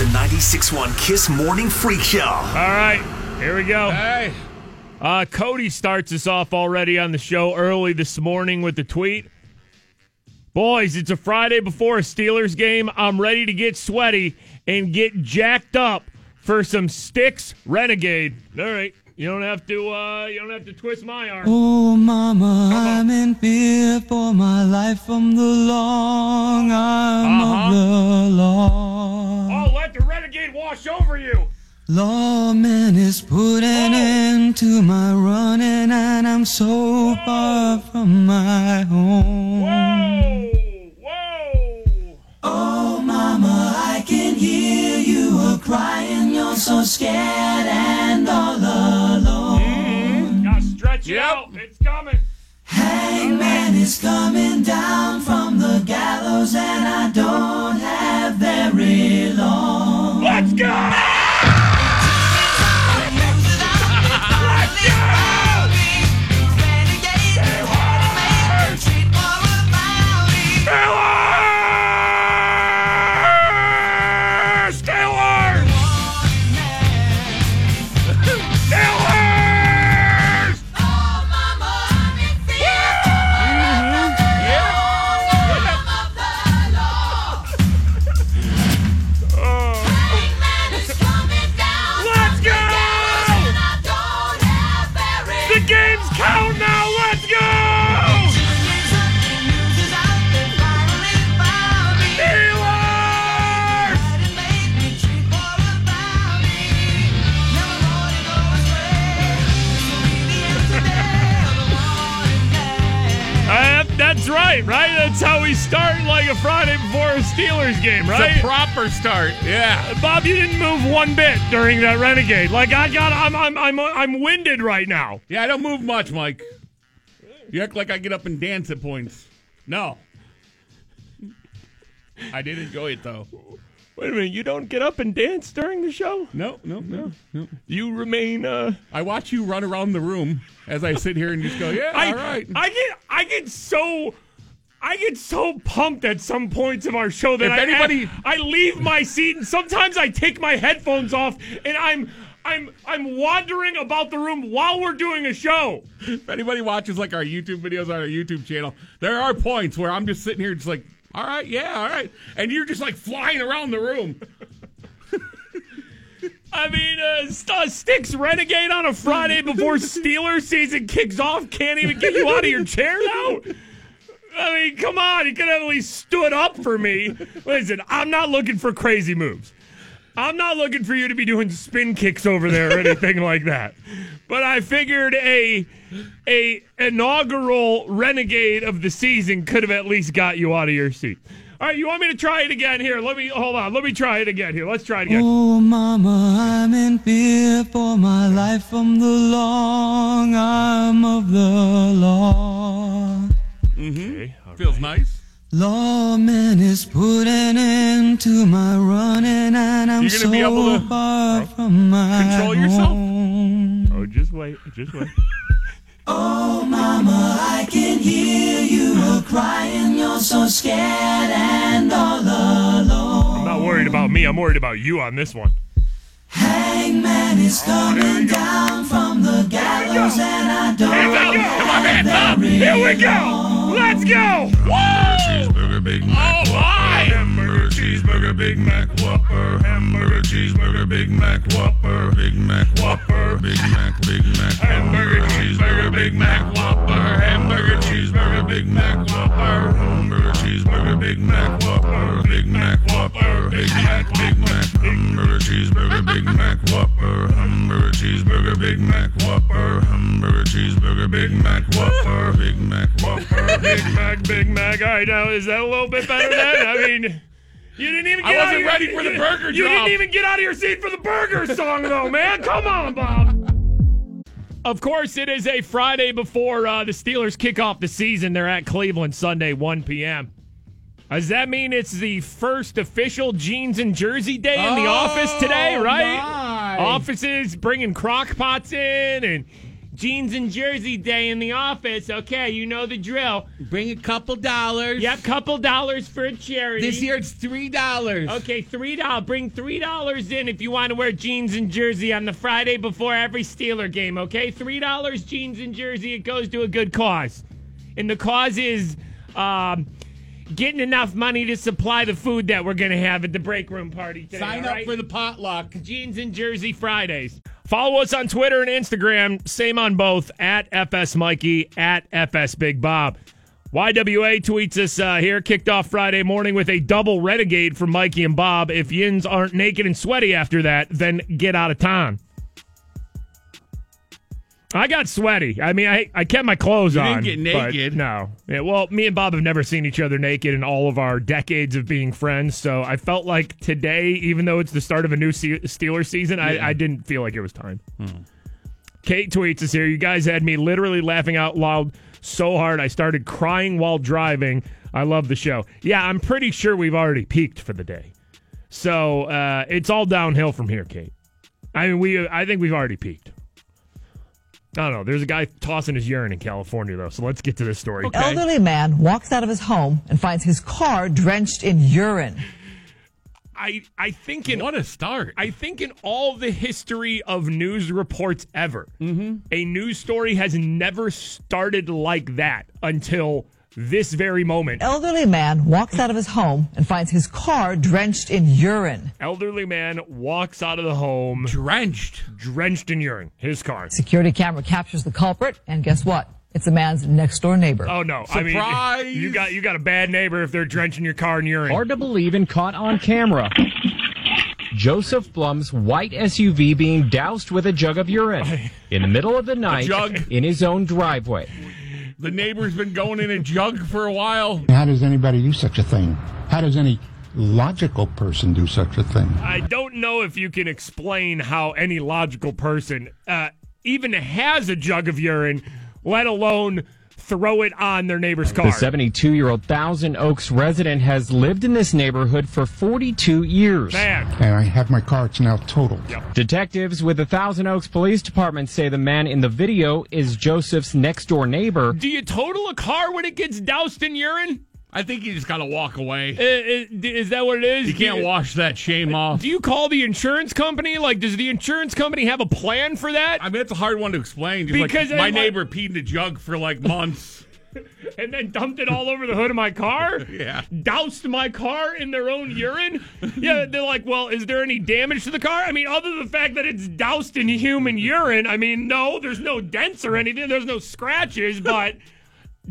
the 96.1 Kiss Morning Freak Show. All right, here we go. Hey. Uh, Cody starts us off already on the show early this morning with the tweet. Boys, it's a Friday before a Steelers game. I'm ready to get sweaty and get jacked up for some Styx renegade. All right. You don't have to uh you don't have to twist my arm. Oh, mama, I'm in fear for my life from the long arm Uh-huh. of the law. Oh, let the renegade wash over you. Lawman is putting an end to my running, and I'm so far from my home. Whoa! Whoa! Oh, mama, I can hear crying. You're so scared and all alone. Mm-hmm. Gotta stretch Yep. out. It's coming. Hangman is coming down from the gallows, and I don't have very long. Let's go! That's right, right? That's how we start like a Friday before a Steelers game, right? It's a proper start. Yeah. Bob, you didn't move one bit during that renegade. Like I got, I'm, I'm, I'm, I'm winded right now. Yeah, I don't move much, Mike. You act like I get up and dance at points. No. I did enjoy it though. Wait a minute, you don't get up and dance during the show? No, no, no, no. You remain. uh I watch you run around the room as I sit here and just go, yeah, I, all right. I get, I get so. I get so pumped at some points of our show that If I, anybody- I leave my seat and sometimes I take my headphones off and I'm I'm I'm wandering about the room while we're doing a show. if anybody watches like our YouTube videos on our YouTube channel, there are points where I'm just sitting here just like, all right, yeah, all right. And you're just like flying around the room. I mean, uh, St- Styx Renegade on a Friday before Steelers season kicks off can't even get you out of your chair now. I mean, come on, you could have at least stood up for me. Listen, I'm not looking for crazy moves. I'm not looking for you to be doing spin kicks over there or anything like that. But I figured a a inaugural renegade of the season could have at least got you out of your seat. All right, you want me to try it again? Here, let me hold on. Let me try it again. Here, let's try it again. Oh, mama, I'm in fear for my life from the long arm of the law. Mm-hmm. Okay, all Feels right. nice. Lawman is putting an end to my running, and I'm You be able so far oh. from my control yourself? home. Oh, just wait, just wait. Oh, mama, I can hear you crying. You're so scared and all alone. I'm not worried about me. I'm worried about you on this one. Hangman is coming down from the gallows, and I don't Come on, man. Up. Here we go. Let's go. Cheeseburger, Big Mac, Oh, Whopper. my. Hamburger, cheeseburger, Big Mac, Whopper. Hamburger, cheeseburger, Big Mac, Whopper. Big Mac, Whopper. Big Mac, Big Mac, Hamburger, cheeseburger, Big Mac, Whopper. Hamburger, cheeseburger, Big Mac, Whopper. Hamburger, cheeseburger, Big Mac, Whopper. Big Mac, Whopper. Big Mac, Big Mac. Hamburger, cheeseburger, Big Mac, Whopper. Hamburger, cheeseburger, Big Mac, Whopper. Hamburger, cheeseburger, Big Mac, Whopper. Big Mac, Whopper. Big Mac, Big Mac. All right, now is that a little bit better then? I mean, You didn't even I get out wasn't of your- ready for the you- burger You drop. didn't even get out of your seat for the burger song, though, man. Come on, Bob. Of course, it is a Friday before uh, the Steelers kick off the season. They're at Cleveland Sunday, 1 p.m. Does that mean it's the first official jeans and jersey day in the office today, Oh, right? my. Offices bringing crock pots in and jeans and jersey day in the office. Okay, you know the drill. Bring a couple dollars. Yep, couple dollars for a charity. This year it's three dollars. Okay, three dollars. Bring three dollars in if you want to wear jeans and jersey on the Friday before every Steeler game. Okay, three dollars jeans and jersey. It goes to a good cause, and the cause is um, getting enough money to supply the food that we're gonna have at the break room party today. Sign up right? for the potluck. Jeans and Jersey Fridays. Follow us on Twitter and Instagram. Same on both at FS Mikey, at FS Big Bob. YWA tweets us uh, here, kicked off Friday morning with a double renegade from Mikey and Bob. If yins aren't naked and sweaty after that, then get out of town. I got sweaty. I mean, I, I kept my clothes You on. didn't get naked. No. Yeah, well, me and Bob have never seen each other naked in all of our decades of being friends. So I felt like today, even though it's the start of a new Se- Steelers season, I, I didn't feel like it was time. Kate tweets us here. You guys had me literally laughing out loud so hard I started crying while driving. I love the show. Yeah, I'm pretty sure we've already peaked for the day. So uh, it's all downhill from here, Kate. I mean, we. I think we've already peaked. I don't know. There's a guy tossing his urine in California, though. So let's get to this story. An elderly man walks out of his home and finds his car drenched in urine. I I think in What a start. I think in all the history of news reports ever, mm-hmm. a news story has never started like that until this very moment. Elderly man walks out of his home and finds his car drenched in urine. Elderly man walks out of the home Drenched. drenched in urine. His car. Security camera captures the culprit, and guess what? It's a man's next door neighbor. Oh no! Surprise! I mean, you got you got a bad neighbor if they're drenching your car in urine. Hard to believe and caught on camera. Joseph Blum's white SUV being doused with a jug of urine in the middle of the night jug? in his own driveway. The neighbor's been going in a jug for a while. How does anybody do such a thing? How does any logical person do such a thing? I don't know if you can explain how any logical person uh, even has a jug of urine, let alone throw it on their neighbor's car. The 72 year old Thousand Oaks resident has lived in this neighborhood for 42 years. Man, And I have my car, it's now totaled. Detectives with the Thousand Oaks Police Department say the man in the video is Joseph's next door neighbor. do you total a car when it gets doused in urine? I think you just gotta walk away. Uh, uh, Is that what it is? You can't Do wash that shame off. Do you call the insurance company? Like, does the insurance company have a plan for that? I mean, it's a hard one to explain. Just Because like, my neighbor peed in a jug for like months. and then dumped it all over the hood of my car? Yeah. Doused my car in their own urine? Yeah, they're like, well, is there any damage to the car? I mean, other than the fact that it's doused in human urine, I mean, no, there's no dents or anything, there's no scratches, but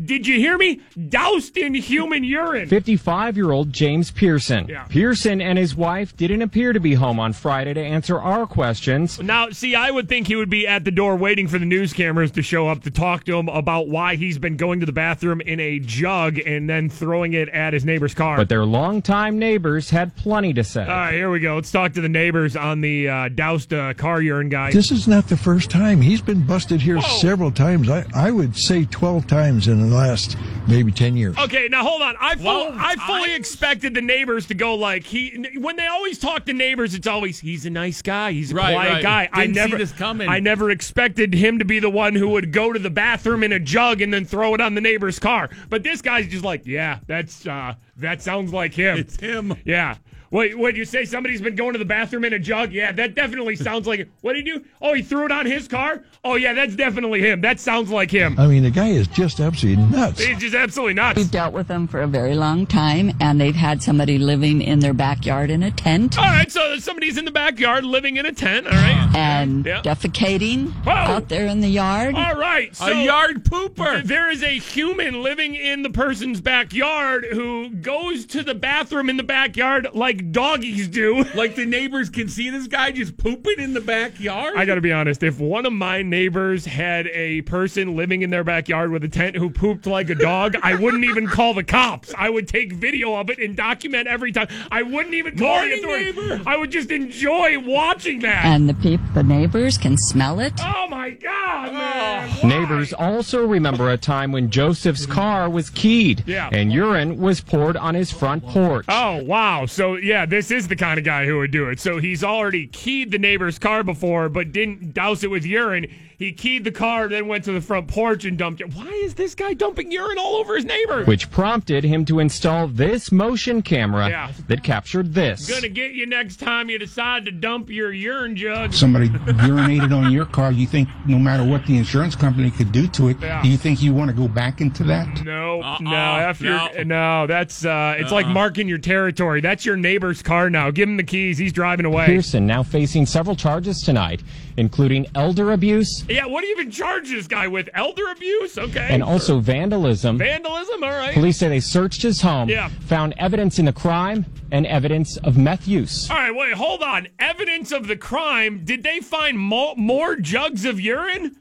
did you hear me? Doused in human urine. 55 year old James Pearson. Yeah. Pearson and his wife didn't appear to be home on Friday to answer our questions. Now, see, I would think he would be at the door waiting for the news cameras to show up to talk to him about why he's been going to the bathroom in a jug and then throwing it at his neighbor's car. But their longtime neighbors had plenty to say. All right, here we go. Let's talk to the neighbors on the uh, doused uh, car urine guy. This is not the first time. He's been busted here Whoa. several times. I, I would say 12 times in the last maybe 10 years. Okay, now hold on. I full, Well, I fully I- expected the neighbors to go like he when they always talk to neighbors. It's always he's a nice guy. He's a Right, quiet right. guy. I Didn't see never this coming. I never expected him to be the one who would go to the bathroom in a jug and then throw it on the neighbor's car. But this guy's just like, yeah, that's uh, that sounds like him. It's him. Yeah. Wait, what you say? Somebody's been going to the bathroom in a jug? Yeah, that definitely sounds like it. What did he do? Oh, he threw it on his car? Oh, yeah, that's definitely him. That sounds like him. I mean, the guy is just absolutely nuts. He's just absolutely nuts. We've dealt with them for a very long time, and they've had somebody living in their backyard in a tent All right, so somebody's in the backyard living in a tent. All right. and Yeah. defecating Whoa. out there in the yard. All right. So a yard pooper. there is a human living in the person's backyard who goes to the bathroom in the backyard like doggies do. Like the neighbors can see this guy just pooping in the backyard. I got to be honest. If one of my neighbors had a person living in their backyard with a tent who pooped like a dog, I wouldn't even call the cops. I would take video of it and document every time. I wouldn't even call the Morning, authorities. neighbor. I would just enjoy watching that. And the peop- the neighbors can smell it. oh my god, man! Why? Neighbors also remember a time when Joseph's car was keyed Yeah. and urine was poured on his front porch. Oh wow! So yeah, this is the kind of guy who would do it. So he's already keyed the neighbor's car before, but didn't douse it with urine. He keyed the car, then went to the front porch and dumped it. Why is this guy dumping urine all over his neighbor? Which prompted him to install this motion camera Yeah. that captured this. Gonna get you next time you decide to dump your urine jug. Somebody urinated on your car. You think no matter what the insurance company could do to it, Yeah. do you think you want to go back into that? No, Uh-uh, no, after no. no, that's uh, it's like marking your territory. That's your neighbor's car now. Give him the keys. He's driving away. Pearson now facing several charges tonight, including elder abuse yeah, what do you even charge this guy with? Elder abuse? Okay. and also vandalism. vandalism. All right. Police say they searched his home, Yeah. found evidence in the crime and evidence of meth use. All right, wait, hold on. Evidence of the crime. Did they find mo- more jugs of urine?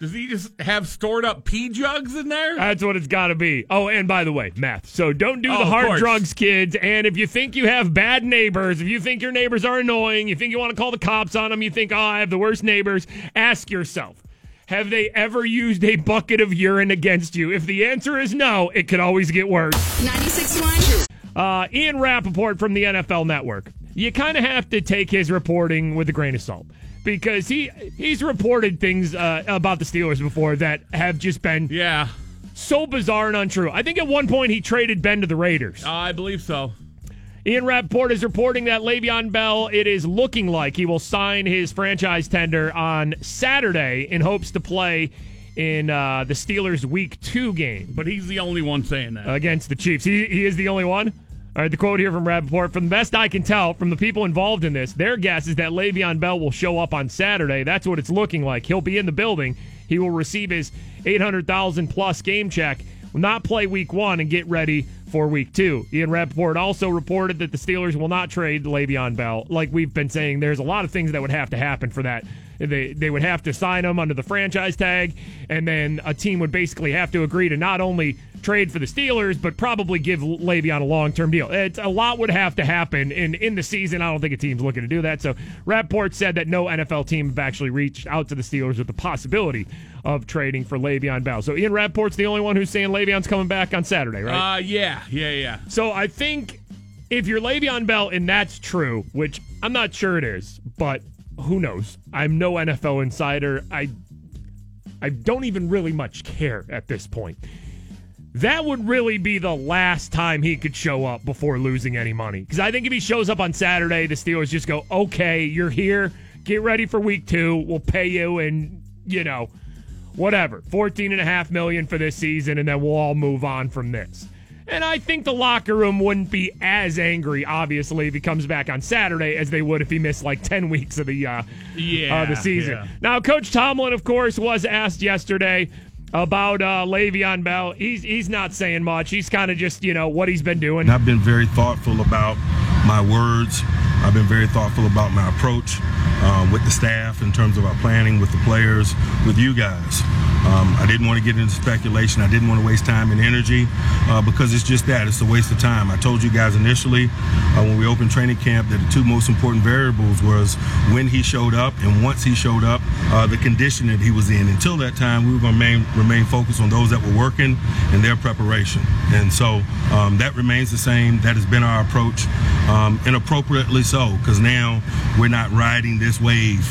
Does he just have stored up pee jugs in there? That's what it's got to be. Oh, and by the way, meth. So don't do Oh, the hard drugs, kids. And if you think you have bad neighbors, if you think your neighbors are annoying, you think you want to call the cops on them, you think, oh, I have the worst neighbors, ask yourself. Have they ever used a bucket of urine against you? If the answer is no, it could always get worse. 96.1. Uh, Ian Rapoport from the NFL Network. You kind of have to take his reporting with a grain of salt because he he's reported things uh, about the Steelers before that have just been Yeah, so bizarre and untrue. I think at one point he traded Ben to the Raiders. I believe so. Ian Rapoport is reporting that Le'Veon Bell, it is looking like he will sign his franchise tender on Saturday in hopes to play in uh, the Steelers' Week Two game But he's the only one saying that. against the Chiefs. He, he is the only one. All right, the quote here from Rapoport. From the best I can tell from the people involved in this, their guess is that Le'Veon Bell will show up on Saturday. That's what it's looking like. He'll be in the building. He will receive his 800,000 plus game check, will not play week one, and get ready for week two. Ian Rapoport also reported that the Steelers will not trade Le'Veon Bell. Like we've been saying, there's a lot of things that would have to happen for that. They, they would have to sign him under the franchise tag, and then a team would basically have to agree to not only trade for the Steelers, but probably give Le'Veon a long term deal. It's, a lot would have to happen in, in the season. I don't think a team's looking to do that. So Rapoport said that no NFL team have actually reached out to the Steelers with the possibility of trading for Le'Veon Bell. So Ian Rapoport's the only one who's saying Le'Veon's coming back on Saturday, right? Uh, yeah, yeah, yeah. So I think if you're Le'Veon Bell and that's true, which I'm not sure it is, but who knows? I'm no NFL insider. I I don't even really much care at this point. That would really be the last time he could show up before losing any money. Because I think if he shows up on Saturday, the Steelers just go, okay, you're here. Get ready for week two. We'll pay you and, you know, whatever. 14 and a half million for this season, and then we'll all move on from this. And I think the locker room wouldn't be as angry, obviously, if he comes back on Saturday as they would if he missed like 10 weeks of the uh, Yeah, uh, the season. yeah. Now, Coach Tomlin, of course, was asked yesterday about uh, Le'Veon Bell. He's he's not saying much. He's kind of just you know what he's been doing. I've been very thoughtful about my words. I've been very thoughtful about my approach um, with the staff in terms of our planning, with the players, with you guys. Um, I didn't want to get into speculation. I didn't want to waste time and energy uh, because it's just that. It's a waste of time. I told you guys initially uh, when we opened training camp that the two most important variables was when he showed up and once he showed up, uh, the condition that he was in. Until that time, we were going to remain, remain focused on those that were working and their preparation. And so um, that remains the same. That has been our approach, um, and appropriately so, because now we're not riding this wave.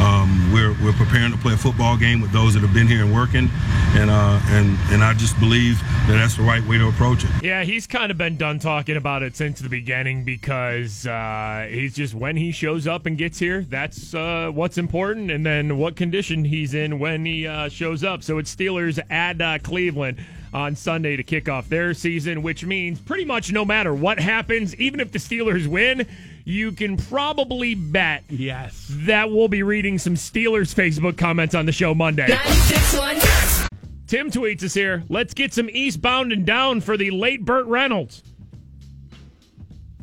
Um, we're, we're preparing to play a football game with those that have been here and working, and uh, and and I just believe that that's the right way to approach it. Yeah, he's kind of been done talking about it since the beginning because uh, he's just when he shows up and gets here, that's uh, what's important, and then what condition he's in when he uh, shows up. So it's Steelers at uh, Cleveland on Sunday to kick off their season, which means pretty much no matter what happens, even if the Steelers win, you can probably bet Yes. that we'll be reading some Steelers Facebook comments on the show Monday. 96.1. Tim tweets us here. Let's get some eastbound and down for the late Burt Reynolds.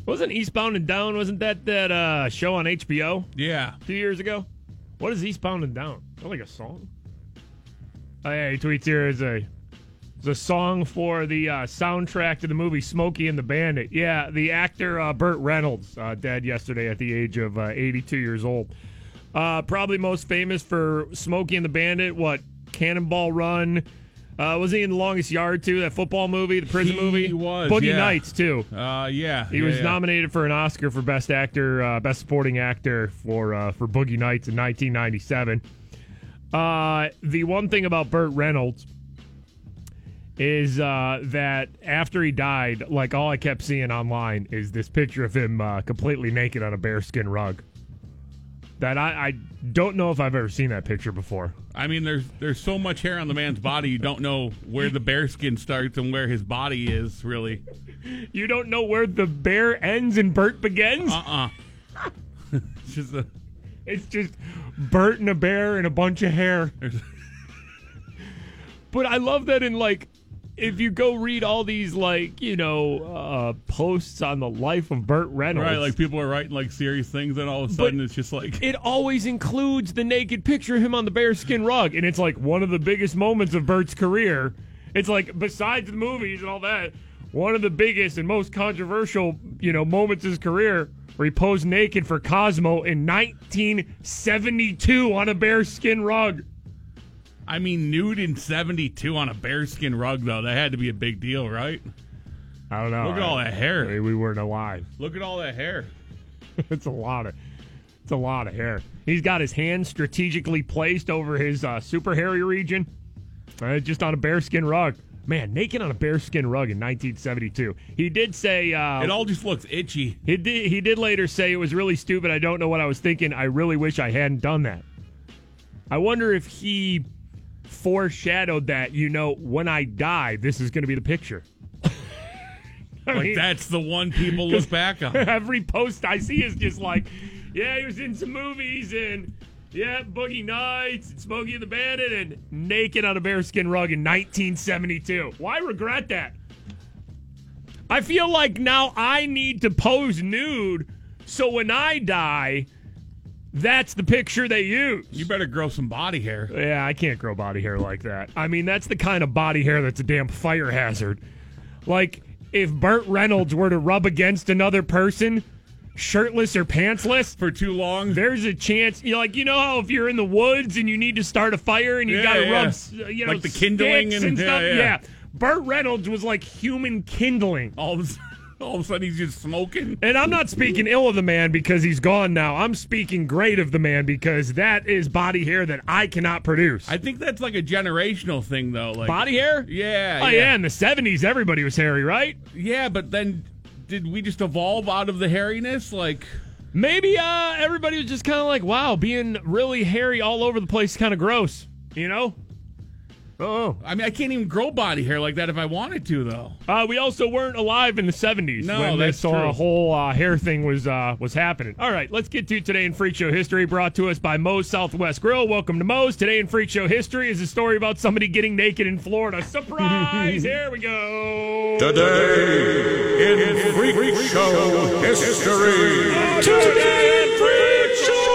Wasn't Eastbound and Down? Wasn't that that uh, show on HBO Yeah. two years ago? What is Eastbound and Down? Is that like a song? Oh, yeah, he tweets here is a a song for the uh, soundtrack to the movie Smokey and the Bandit. Yeah, the actor uh, Burt Reynolds uh, dead yesterday at the age of uh, 82 years old. Uh, probably most famous for Smokey and the Bandit. What Cannonball Run? Uh, was he in the Longest Yard too? That football movie, the prison He movie. He was, Boogie yeah. Nights too. Uh, yeah. He yeah, was yeah. nominated for an Oscar for Best Actor, uh, Best Supporting Actor for uh, for Boogie Nights in 1997. Uh, the one thing about Burt Reynolds is uh, that after he died, like all I kept seeing online is this picture of him uh, completely naked on a bearskin rug. That I, I don't know if I've ever seen that picture before. I mean, there's there's so much hair on the man's body, you don't know where the bearskin starts and where his body is, really. You don't know where the bear ends and Burt begins. Uh-uh. it's just a, It's just Burt and a bear and a bunch of hair. but I love that in like if you go read all these like, you know, uh posts on the life of Burt Reynolds. right, like people are writing like serious things, and all of a sudden it's just like it always includes the naked picture of him on the bearskin rug. And it's like one of the biggest moments of Burt's career. It's like besides the movies and all that, one of the biggest and most controversial, you know, moments of his career where he posed naked for Cosmo in 1972 on a bearskin rug. I mean, nude in '72 on a bearskin rug, though. That had to be a big deal, right? I don't know. Look at all that hair. Maybe we weren't alive. Look at all that hair. it's a lot of it's a lot of hair. He's got his hands strategically placed over his uh, super hairy region, uh, just on a bearskin rug. Man, naked on a bearskin rug in 1972. He did say uh, It all just looks itchy. he did he did later say it was really stupid. I don't know what I was thinking. I really wish I hadn't done that. I wonder if he foreshadowed that. You know, when I die, this is going to be the picture. Like mean- that's the one people look back on. Every post I see is just like, yeah, he was in some movies and yeah, Boogie Nights and Smokey and the Bandit and naked on a bearskin rug in 1972. Why regret that? I feel like now I need to pose nude so when I die, that's the picture they use. You better grow some body hair. Yeah, I can't grow body hair like that. I mean, that's the kind of body hair that's a damn fire hazard. Like, if Burt Reynolds were to rub against another person, shirtless or pantsless, For too long. there's a chance. You like you know how if you're in the woods and you need to start a fire and you Yeah, gotta yeah. rub, uh, you know, Like the kindling and- and, yeah, stuff. yeah. Burt Reynolds was like human kindling. All of a sudden, all of a sudden he's just smoking. And I'm not speaking ill of the man because he's gone now. I'm speaking great of the man because that is body hair that I cannot produce. I think that's like a generational thing, though. Like body hair? Yeah. Oh yeah, in the '70s, everybody was hairy, right? Yeah, but then did we just evolve out of the hairiness? Like, Maybe uh, everybody was just kind of like, "Wow, being really hairy all over the place is kind of gross," you know? Oh, I mean, I can't even grow body hair like that if I wanted to, though. uh, we also weren't alive in the '70s No, when that's this uh, true. whole uh, hair thing was uh, was happening. All right, let's get to today in Freak Show history, brought to us by Moe's Southwest Grill. Welcome to Moe's. Today in Freak Show history is a story about somebody getting naked in Florida. Surprise! Here we go. Today in Freak, Show History. Today in Freak Show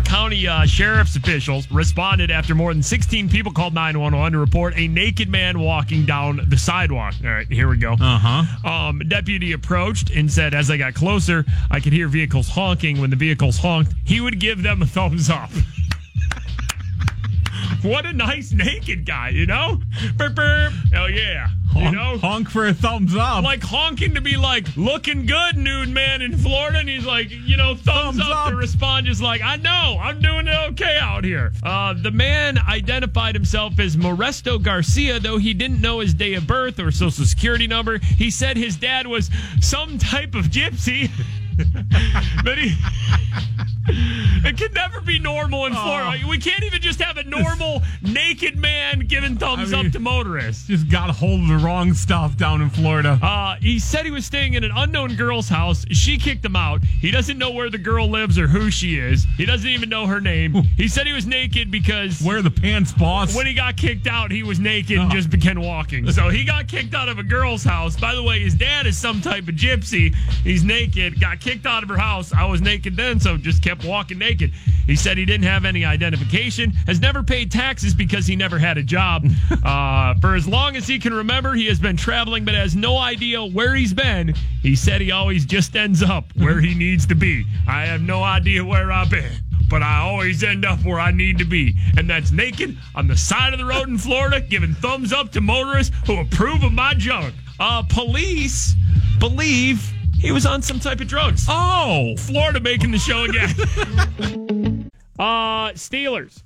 County uh, sheriff's officials responded after more than 16 people called 911 to report a naked man walking down the sidewalk. All right, here we go. Uh huh. Um, deputy approached and said, as I got closer, I could hear vehicles honking. When the vehicles honked, he would give them a thumbs up. what a nice naked guy, you know? Burp, burp. Hell yeah. You know? honk for a thumbs up. like honking to be like looking good, nude man in Florida, and he's like, you know, thumbs, Thumbs up, to respond, just like, I know, I'm doing it okay out here. Uh, the man identified himself as Moresto Garcia, though he didn't know his day of birth or social security number. He said his dad was some type of gypsy. but he It can never be normal in Florida. We can't even just have a normal naked man giving thumbs I mean- up to motorists. Just got a hold of the wrong stuff down in Florida. Uh, he said he was staying in an unknown girl's house. She kicked him out. He doesn't know where the girl lives or who she is. He doesn't even know her name. He said he was naked because Where the pants, boss? when he got kicked out, he was naked and just began walking. So he got kicked out of a girl's house. By the way, his dad is some type of gypsy. He's naked, got kicked out of her house. I was naked then, so just kept walking naked. He said he didn't have any identification, has never paid taxes because he never had a job. Uh, for as long as he can remember, he has been traveling, but has no idea where he's been. He said he always just ends up where he needs to be. I have no idea where I've been but I always end up where I need to be. And that's naked on the side of the road in Florida, giving thumbs up to motorists who approve of my junk. Uh, police believe he was on some type of drugs. oh, Florida making the show again. uh, Steelers,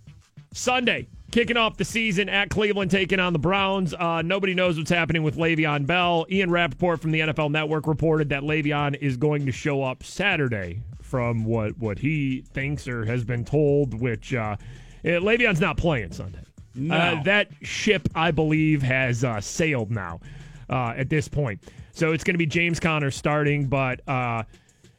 Sunday. Kicking off the season at Cleveland, taking on the Browns. Uh, nobody knows what's happening with Le'Veon Bell. Ian Rapoport from the NFL Network reported that Le'Veon is going to show up Saturday from what, what he thinks or has been told, which uh, eh, Le'Veon's not playing Sunday. Uh, that ship, I believe, has uh, sailed now uh, at this point. So it's going to be James Conner starting, but uh,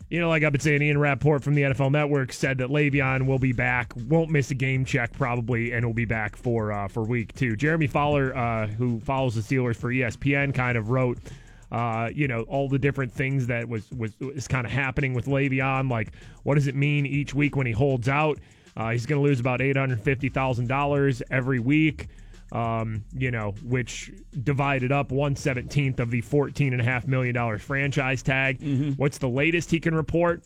you know, like I've been saying, Ian Rapoport from the NFL Network said that Le'Veon will be back, won't miss a game check probably, and will be back for uh, for week two. Jeremy Fowler, uh, who follows the Steelers for ESPN, kind of wrote. Uh, you know all the different things that was was is kind of happening with Le'Veon. Like, what does it mean each week when he holds out? Uh, he's going to lose about eight hundred fifty thousand dollars every week um, you know, which divided up one seventeenth of the fourteen and a half million dollars franchise tag. What's the latest he can report?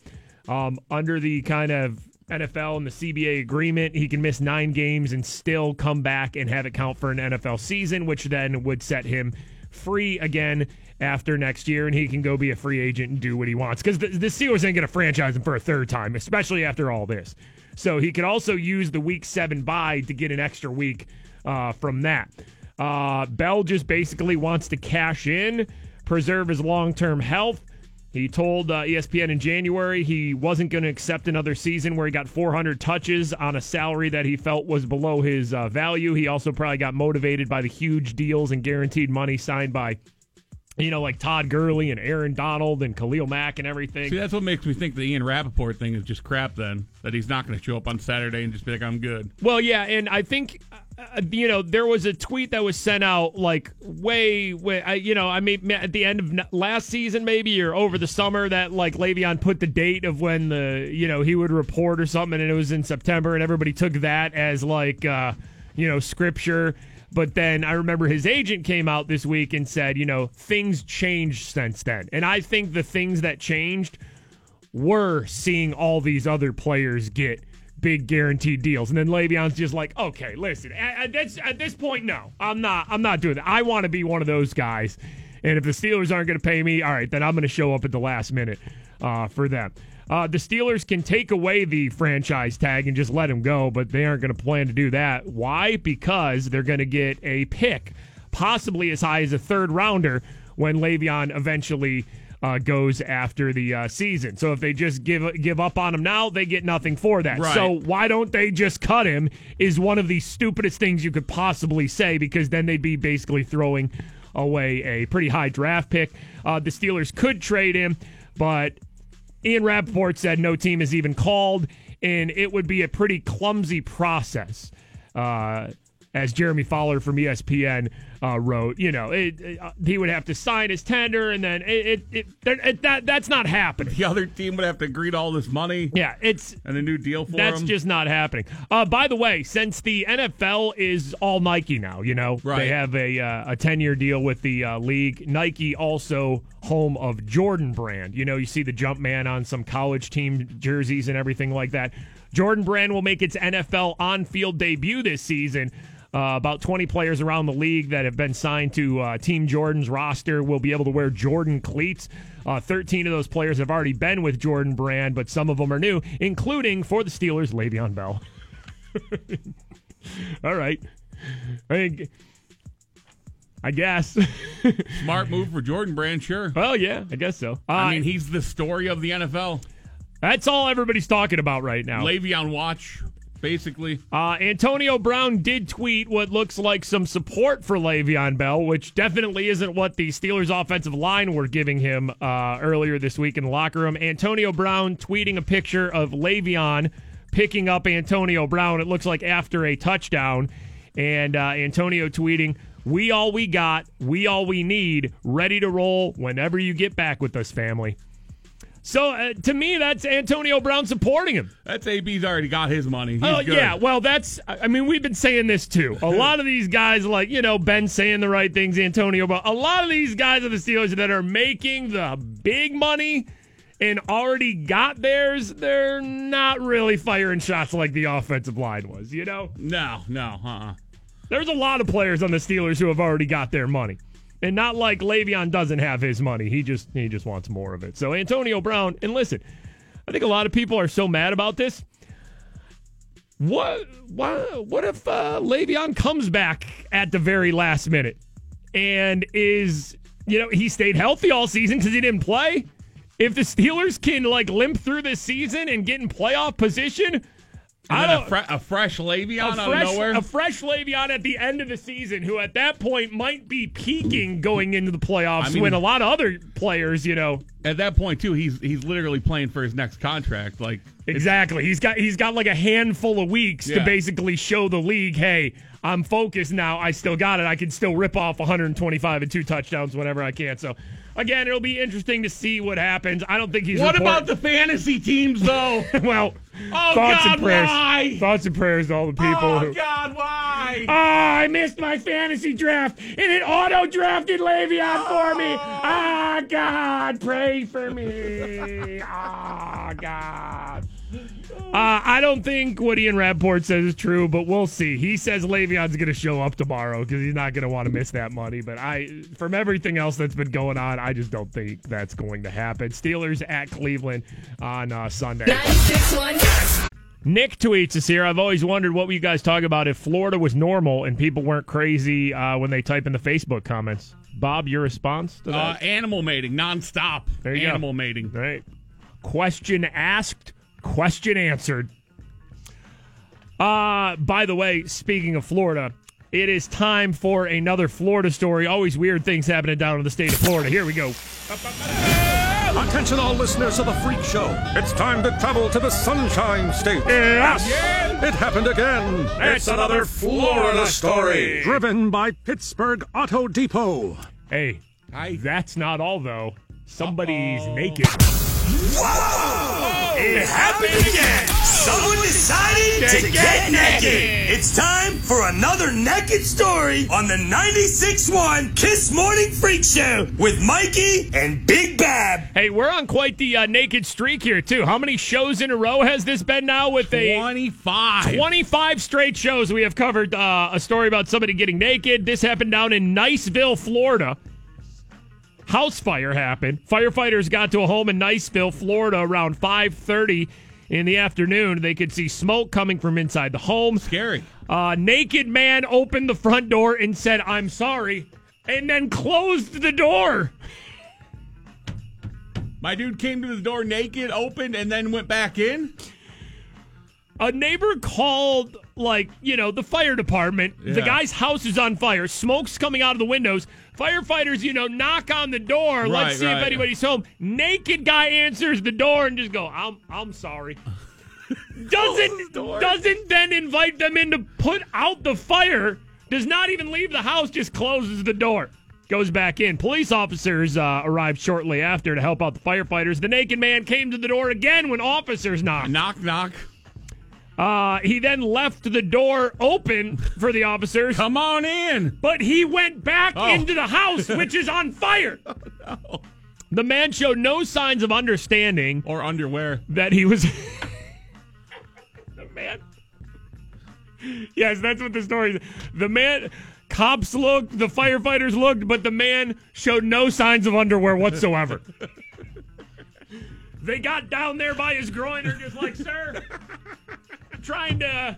Um, under the kind of NFL and the CBA agreement, he can miss nine games and still come back and have it count for an NFL season, which then would set him free again after next year, and he can go be a free agent and do what he wants. Because the, the Steelers ain't going to franchise him for a third time, especially after all this. So he could also use the week seven bye to get an extra week uh, from that. Uh, Bell just basically wants to cash in, preserve his long term health. He told uh, ESPN in January he wasn't going to accept another season where he got 400 touches on a salary that he felt was below his uh, value. He also probably got motivated by the huge deals and guaranteed money signed by, you know, like Todd Gurley and Aaron Donald and Khalil Mack and everything. see, that's what makes me think the Ian Rapoport thing is just crap. Then that he's not going to show up on Saturday and just be like, "I'm good." Well, yeah, and I think uh, you know there was a tweet that was sent out like way, way. I, you know, I mean at the end of last season maybe or over the summer that like Le'Veon put the date of when the you know he would report or something, and it was in September, and everybody took that as like uh, you know scripture. But then I remember his agent came out this week and said, you know, things changed since then, and I think the things that changed were seeing all these other players get big guaranteed deals, and then Le'Veon's just like, okay, listen, at, at, this, at this point, no, I'm not, I'm not doing that. I want to be one of those guys, and if the Steelers aren't going to pay me, all right, then I'm going to show up at the last minute uh, for them. Uh, the Steelers can take away the franchise tag and just let him go, but they aren't going to plan to do that. Why? Because they're going to get a pick, possibly as high as a third rounder, when Le'Veon eventually uh, goes after the uh, season. So if they just give give up on him now, they get nothing for that. Right. So why don't they just cut him? Is one of the stupidest things you could possibly say because then they'd be basically throwing away a pretty high draft pick. Uh, the Steelers could trade him, but Ian Rapoport said no team is even called, and it would be a pretty clumsy process. Uh, as Jeremy Fowler from ESPN uh, wrote, you know, it, it- uh, he would have to sign his tender, and then it, it, that that's not happening. The other team would have to agree to all this money Yeah, it's and a new deal for them? that's him. just not happening. Uh, by the way, since the NFL is all Nike now, you know, Right. they have a uh, a ten year deal with the uh, league. Nike also home of Jordan Brand. You know, you see the Jumpman on some college team jerseys and everything like that. Jordan Brand will make its NFL on field debut this season. Uh, about 20 players around the league that have been signed to uh, Team Jordan's roster will be able to wear Jordan cleats. Uh, 13 of those players have already been with Jordan Brand, but some of them are new, including for the Steelers, Le'Veon Bell. All right. I, think- I guess. Smart move for Jordan Brand, sure. well, yeah, I guess so. Uh, I mean, he's the story of the NFL. That's all everybody's talking about right now. Le'Veon watch, basically. Uh, Antonio Brown did tweet what looks like some support for Le'Veon Bell, which definitely isn't what the Steelers' offensive line were giving him uh, earlier this week in the locker room. Antonio Brown tweeting a picture of Le'Veon picking up Antonio Brown. It looks like after a touchdown, and uh, Antonio tweeting. We all we got, we all we need, ready to roll whenever you get back with us, family. So uh, to me, that's Antonio Brown supporting him. That's AB's already got his money. He's Oh good. yeah, well that's I mean we've been saying this too. A lot of these guys like, you know, Ben saying the right things, Antonio, but a lot of these guys of the Steelers that are making the big money and already got theirs, they're not really firing shots like the offensive line was, you know? No, no, uh-uh. There's a lot of players on the Steelers who have already got their money. And not like Le'Veon doesn't have his money. He just he just wants more of it. So Antonio Brown, and listen, I think a lot of people are so mad about this. What what what if uh, Le'Veon comes back at the very last minute and is you know he stayed healthy all season because he didn't play? If the Steelers can like limp through this season and get in playoff position, I don't a, fre- a fresh Le'Veon a out of fresh, nowhere. a fresh Le'Veon at the end of the season, who at that point might be peaking going into the playoffs, I mean- when a lot of other players, you know, At that point, too, he's he's literally playing for his next contract. Like exactly. He's got he's got like a handful of weeks to basically show the league, hey, I'm focused now. I still got it. I can still rip off 125 and two touchdowns whenever I can. So. Again, it'll be interesting to see what happens. I don't think he's. What report- about the fantasy teams, though? well, Oh, thoughts God, and prayers. why? Thoughts and prayers to all the people. oh who, God, why? Oh, I missed my fantasy draft, and it auto drafted Le'Veon for me. Ah, God, pray for me. Ah, God. Uh, I don't think what Ian Rapoport says is true, but we'll see. He says Le'Veon's going to show up tomorrow because he's not going to want to miss that money. But I, from everything else that's been going on, I just don't think that's going to happen. Steelers at Cleveland on uh, Sunday. Nick tweets us here. I've always wondered what you guys talk about if Florida was normal and people weren't crazy uh, when they type in the Facebook comments. Bob, your response to Uh, that? animal mating, nonstop. There you go. animal mating. Right. Question asked, question answered. Uh, by the way, speaking of Florida, it is time for another Florida story. Always weird things happening down in the state of Florida. Here we go. Attention, all listeners of the Freak Show. It's time to travel to the Sunshine State. Yes. It happened again. It's another Florida story. Driven by Pittsburgh Auto Depot. Hey, Hi. that's not all, though. Somebody's naked. It happened again. Someone decided to, get, naked. It's time for another naked story on the 96.1 Kiss Morning Freak Show with Mikey and Big Bob. Hey, we're on quite the uh, naked streak here, too. How many shows in a row has this been now with a 25. 25 straight shows we have covered uh, a story about somebody getting naked. This happened down in Niceville, Florida. House fire happened. Firefighters got to a home in Niceville, Florida around 5:30 in the afternoon. They could see smoke coming from inside the home. Scary. A naked man opened the front door and said, "I'm sorry," and then closed the door. My dude came to the door naked, opened, and then went back in. a neighbor called like you know the fire department. The guy's house is on fire. Smoke's coming out of the windows. Firefighters you know knock on the door. Right, let's see if anybody's home. Naked guy answers the door and just go i'm i'm sorry. Doesn't doesn't then invite them in to put out the fire. Does not even leave the house just closes the door. Goes back in. Police officers uh, arrived shortly after to help out the firefighters. The naked man came to the door again when officers knocked. Knock, knock. Uh, he then left the door open for the officers. Come on in. But he went back Oh. into the house, which is on fire. The man showed no signs of understanding Or underwear. that he was. the man. Yes, that's what the story is. The man. Cops looked, the firefighters looked, but the man showed no signs of underwear whatsoever. they got down there by his groin, are just like, sir, trying to.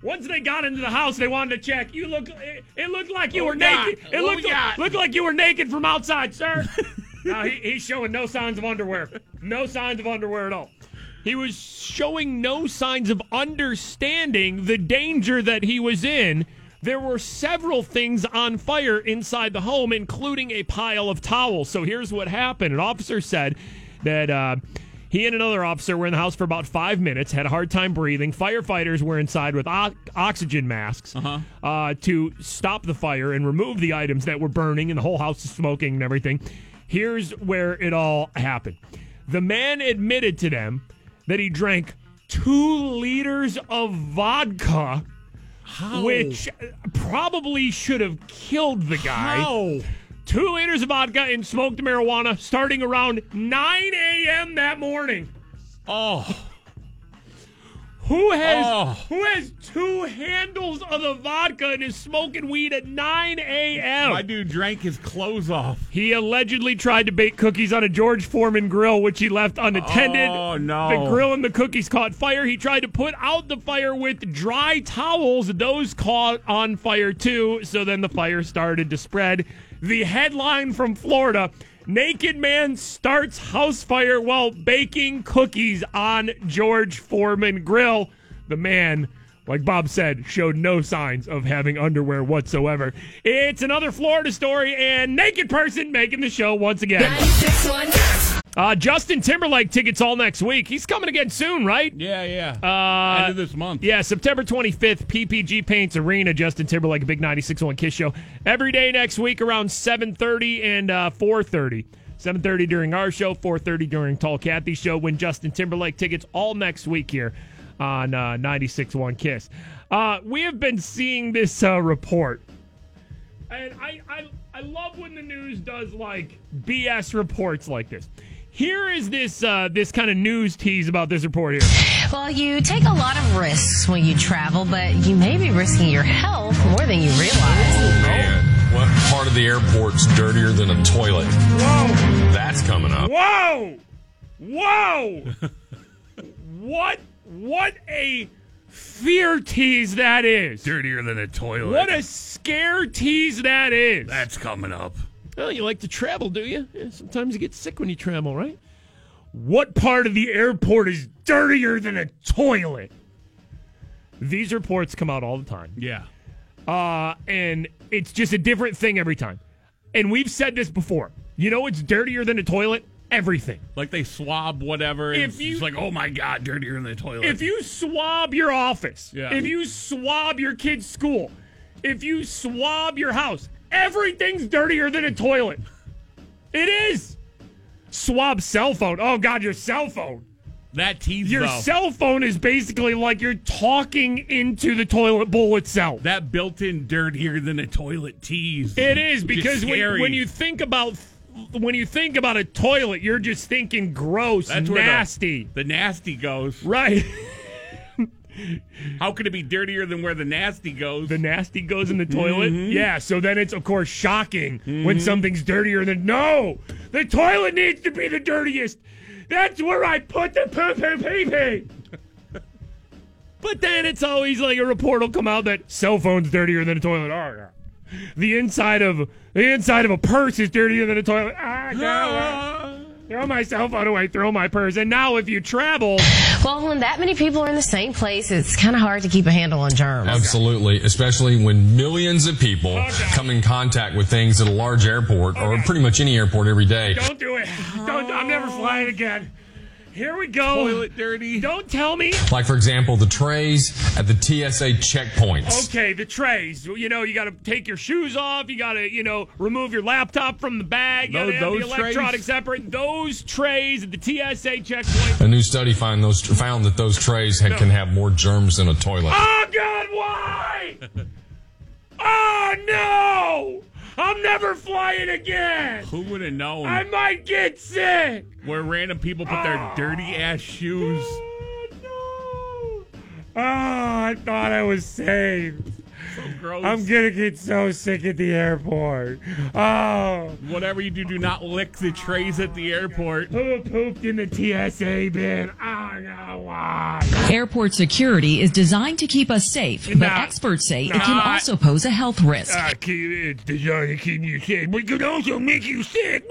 Once they got into the house, they wanted to check. You look. It, it looked like you What were oh, we got? naked. It What looked we got? looked like you were naked from outside, sir. no, he, he's showing no signs of underwear. No signs of underwear at all. He was showing no signs of understanding the danger that he was in. There were several things on fire inside the home, including a pile of towels. So here's what happened. An officer said that uh, he and another officer were in the house for about five minutes, had a hard time breathing. Firefighters were inside with o- oxygen masks uh to stop the fire and remove the items that were burning, and the whole house is smoking and everything. Here's where it all happened. The man admitted to them that he drank two liters of vodka, which probably should have killed the guy. How? Two liters of vodka and smoked marijuana starting around 9 a.m. that morning. Oh. Who has Oh. who has two handles of the vodka and is smoking weed at 9 a.m.? My dude drank his clothes off. He allegedly tried to bake cookies on a George Foreman grill, which he left unattended. Oh, no. The grill and the cookies caught fire. He tried to put out the fire with dry towels. Those caught on fire too. So then the fire started to spread. The headline from Florida Naked man starts house fire while baking cookies on George Foreman grill. The man like Bob said, showed no signs of having underwear whatsoever. It's another Florida story and naked person making the show once again. Uh, Justin Timberlake tickets all next week. He's coming again soon, right? Yeah, yeah. Uh, End of this month. Yeah, September 25th, PPG Paints Arena, Justin Timberlake, a big 96.1 Kiss show. Every day next week around 7.30 and uh, 4.30. 7.30 during our show, 4.30 during Tall Kathy's show. Win Justin Timberlake tickets all next week here on uh, 96.1 Kiss. Uh, we have been seeing this uh, report. And I, I, I love when the news does like BS reports like this. Here is this uh, this kind of news tease about this report here. Well, you take a lot of risks when you travel, but you may be risking your health more than you realize. Oh Man, what part of the airport's dirtier than a toilet? Whoa! That's coming up. Whoa! Whoa! what what a fear tease that is. Dirtier than a toilet. What a scare tease that is. That's coming up. Well, you like to travel, do you? Yeah, sometimes you get sick when you travel, right? What part of the airport is dirtier than a toilet? These reports come out all the time. Yeah. Uh, and it's just a different thing every time. And we've said this before. You know it's dirtier than a toilet? Everything. Like they swab whatever. If it's you- just like, oh my god, dirtier than the toilet. If you swab your office, Yeah. if you swab your kid's school, if you swab your house, everything's dirtier than a toilet. It is. Swab cell phone. Oh God, your cell phone. that tease Your though, cell phone is basically like you're talking into the toilet bowl itself. that built-in dirtier than a toilet tease. It is because when, when you think about when you think about a toilet, you're just thinking gross, That's where the- nasty. the nasty goes. Right. How could it be dirtier than where the nasty goes? the nasty goes in the toilet. Mhm. Yeah, so then it's of course shocking when something's dirtier than no. The toilet needs to be the dirtiest. That's where I put the poo poo pee pee. But then it's always like a report will come out that cell phone's dirtier than a toilet. Oh yeah. The inside of the inside of a purse is dirtier than a toilet. Ah, no. Throw my cell phone away, throw my purse. And now if you travel, Well, when that many people are in the same place, it's kind of hard to keep a handle on germs. Absolutely, especially when millions of people come in contact with things at a large airport or pretty much any airport every day. don't do it. Don't I'm never flying again. Here we go. Toilet dirty. Don't tell me. Like, for example, the trays at the TSA checkpoints. Okay, the trays. You know, you got to take your shoes off. You got to, you know, remove your laptop from the bag. You got to Those- have the those trays? electronics separate. Those trays at the TSA checkpoint. A new study find those, found that those trays had, can have more germs than a toilet. Oh God, why? oh no! I'm never flying again. Who would have known? I might get sick. where random people put their ah, dirty ass shoes. God, no. Oh, I thought I was safe. So gross. I'm gonna get so sick at the airport. Oh, Whatever you do, do not lick the trays at the airport. who pooped in the TSA bin? Oh no, why? Airport security is designed to keep us safe, but Nah. experts say it can also pose a health risk. Keep- it's designed to keep you sick, but it could also make you sick.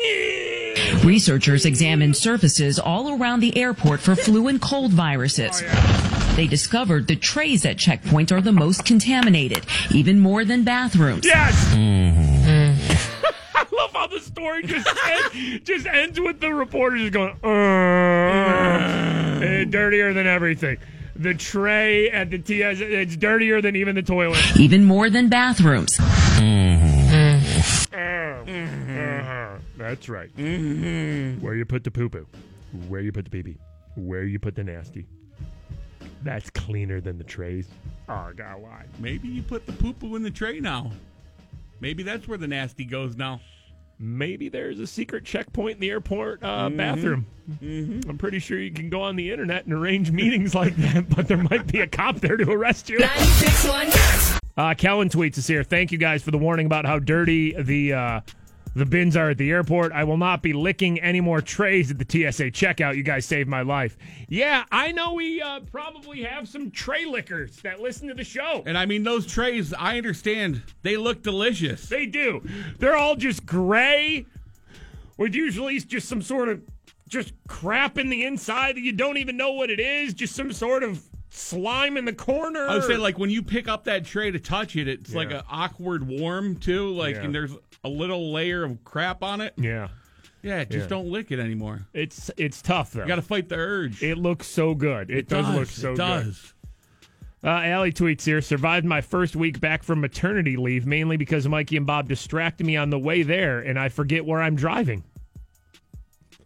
Researchers examined surfaces all around the airport for flu and cold viruses. Oh, They discovered the trays at checkpoints are the most contaminated, even more than bathrooms. Yes. Mm-hmm. I love how the story just ends, just ends with the reporter just going, "Uh, eh, dirtier than everything. The tray at the TS, it's dirtier than even the toilet. Even more than bathrooms. Uh-huh. That's right. Where you put the poo poo, where you put the pee pee, where you put the nasty. That's cleaner than the trays. Oh, God, why? Maybe you put the poo poo in the tray now. Maybe that's where the nasty goes now. Maybe there's a secret checkpoint in the airport uh, Mhm. bathroom. Mm-hmm. I'm pretty sure you can go on the internet and arrange meetings like that, but there might be a cop there to arrest you. Uh, Kellen tweets us here. Thank you guys for the warning about how dirty the uh, the bins are at the airport. I will not be licking any more trays at the TSA checkout. You guys saved my life. Yeah, I know we uh, probably have some tray lickers that listen to the show. And I mean, those trays, I understand, they look delicious. They do. They're all just gray with usually just some sort of just crap in the inside that you don't even know what it is. Just some sort of slime in the corner. I would say, like, when you pick up that tray to touch it, it's like an awkward warm, too. Like, Yeah. and there's a little layer of crap on it. yeah. Yeah, just Yeah. don't lick it anymore. It's it's tough though. You got to fight the urge. It looks so good. It, does, look so it good. does. Uh, Allie tweets here survived my first week back from maternity leave mainly because Mikey and Bob distracted me on the way there and I forget where I'm driving.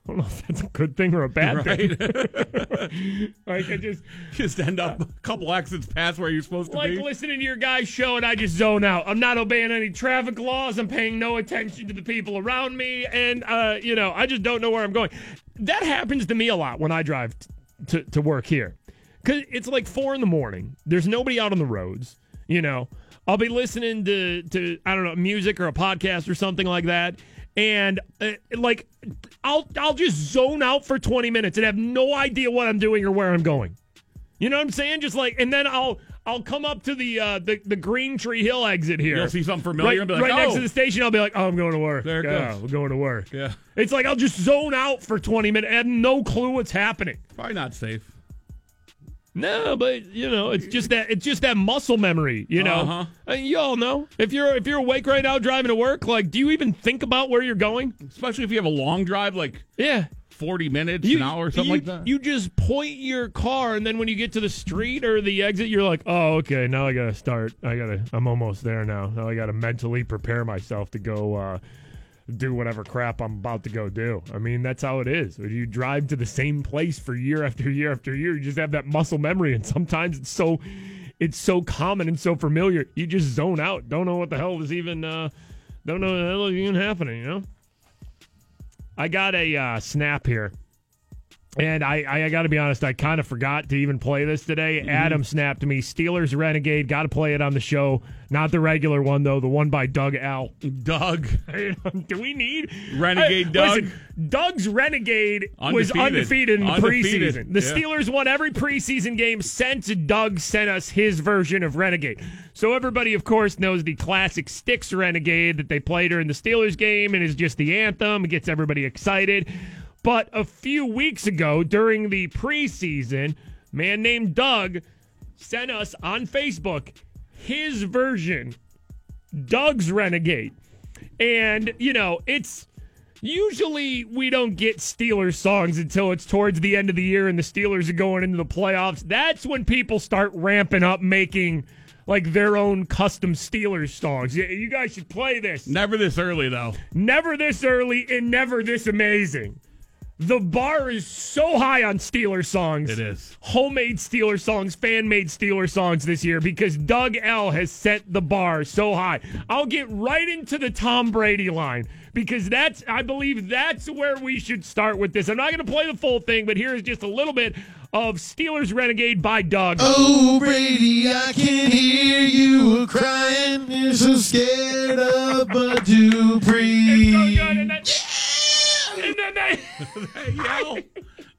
I don't know if that's a good thing or a bad thing. like I just Just end up a couple exits past where you're supposed to like be. listening to your guy's show and I just zone out. I'm not obeying any traffic laws. I'm paying no attention to the people around me, and uh, you know I just don't know where I'm going. That happens to me a lot when I drive t- to to work here, because it's like four in the morning. There's nobody out on the roads. You know, I'll be listening to to I don't know music or a podcast or something like that. And uh, like, I'll I'll just zone out for 20 minutes and have no idea what I'm doing or where I'm going. You know what I'm saying? Just like, and then I'll I'll come up to the uh, the the Green Tree Hill exit here. You'll see something familiar right, and be like, right next "Oh." to the station. I'll be like, oh, I'm going to work. There it yeah, goes. we're going to work. Yeah. It's like I'll just zone out for 20 minutes. I have no clue what's happening. Probably not safe. No, but you know, it's just that it's just that muscle memory. You know, Uh-huh. Uh, you all know if you're if you're awake right now driving to work, like, do you even think about where you're going? Especially if you have a long drive, like Yeah. 40 minutes, You, an hour, something you- like that. You just point your car, and then when you get to the street or the exit, you're like, "Oh, okay. Now I gotta start. I gotta. I'm almost there now. Now I gotta mentally prepare myself to go uh, do whatever crap I'm about to go do. I mean, that's how it is. You drive to the same place for year after year after year, you just have that muscle memory, and sometimes it's so, it's so common and so familiar, you just zone out. Don't know what the hell is even. Uh, don't know what the hell is even happening. You know. I got a uh, snap here. And I, I, got to be honest, I kind of forgot to even play this today. Mm-hmm. Adam snapped me. Steelers Renegade. Got to play it on the show. Not the regular one, though. The one by Doug L. Doug. Do we need Renegade Hey, Doug? listen, Doug's Renegade was Undefeated. undefeated in the Undefeated. preseason. The Yeah. Steelers won every preseason game since Doug sent us his version of Renegade. So everybody, of course, knows the classic Styx Renegade that they play during the Steelers game and is just the anthem. It gets everybody excited. But a few weeks ago, during the preseason, man named Doug sent us on Facebook his version, Doug's Renegade. And, you know, it's usually we don't get Steelers songs until it's towards the end of the year and the Steelers are going into the playoffs. That's when people start ramping up making like their own custom Steelers songs. You, you guys should play this. Never this early, though. Never this early and never this amazing. The bar is so high on Steeler songs. It is. Homemade Steeler songs, fan made Steeler songs this year because Doug L has set the bar so high. I'll get right into the Tom Brady line because that's, I believe that's where we should start with this. I'm not going to play the full thing, but here is just a little bit of Steelers Renegade by Doug. Oh, Brady, I can hear you crying. You're so scared of a Dupree. And then they. that yell.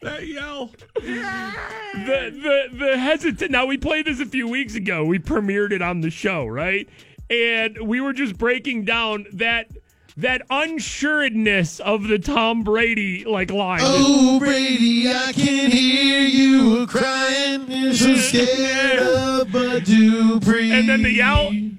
That yell. the the the hesitant. Now we played this a few weeks ago. We premiered it on the show, right? And we were just breaking down that that unsuredness of the Tom Brady like line. Oh, Brady, I can hear you crying. You're so scared of a Dupree. And then the yell. Yeah!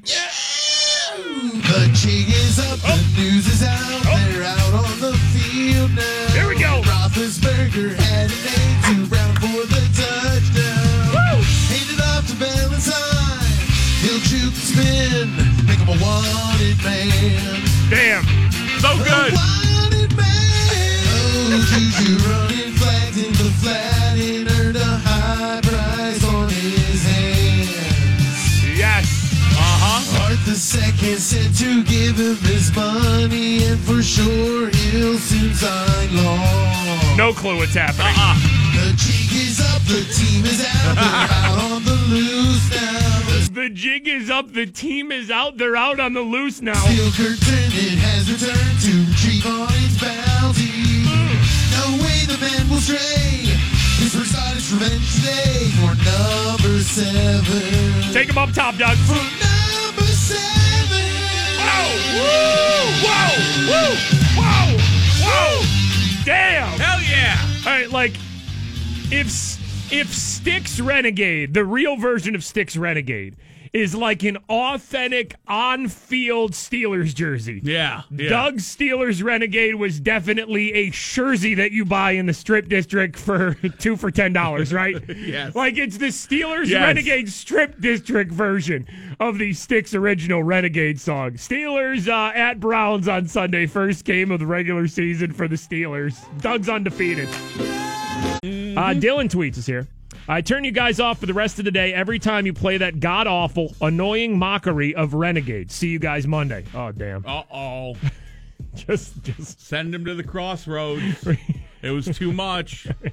The jig is up, the oh. news is out. Oh. They're out on the. Here we go. Roethlisberger had an aim to Brown for the touchdown. Handed off to Valentine. He'll juke spin, make him a wanted man. Damn. So good. Wanted man. Oh, Juju second said to give him his money, and for sure he'll soon sign long. No clue what's happening. Uh-uh. The jig is up, the team is out, they're out on the loose now. The The jig is up. The team is out. They're out on the loose now. steel curtain it has returned to retrieve on its bounty. No way the man will stray. Pittsburgh sought its revenge today for number seven. Take him up top, Doug. For number seven. Whoa! Whoa! Whoa! Whoa! Damn! Hell yeah. All right, like if if Styx Renegade, the real version of Styx Renegade, is like an authentic on-field Steelers jersey. Yeah. yeah. Doug's Steelers Renegade was definitely a jersey that you buy in the strip district for two for ten dollars, right? Yes. Like it's the Steelers Yes. Renegade strip district version of the Styx original Renegade song. Steelers uh, at Browns on Sunday, first game of the regular season for the Steelers. Doug's undefeated. Uh, Dylan tweets us here. I turn you guys off for the rest of the day every time you play that god awful, annoying mockery of Renegade. See you guys Monday. Oh damn. Uh-oh. Just just Send him to the crossroads. it was too much.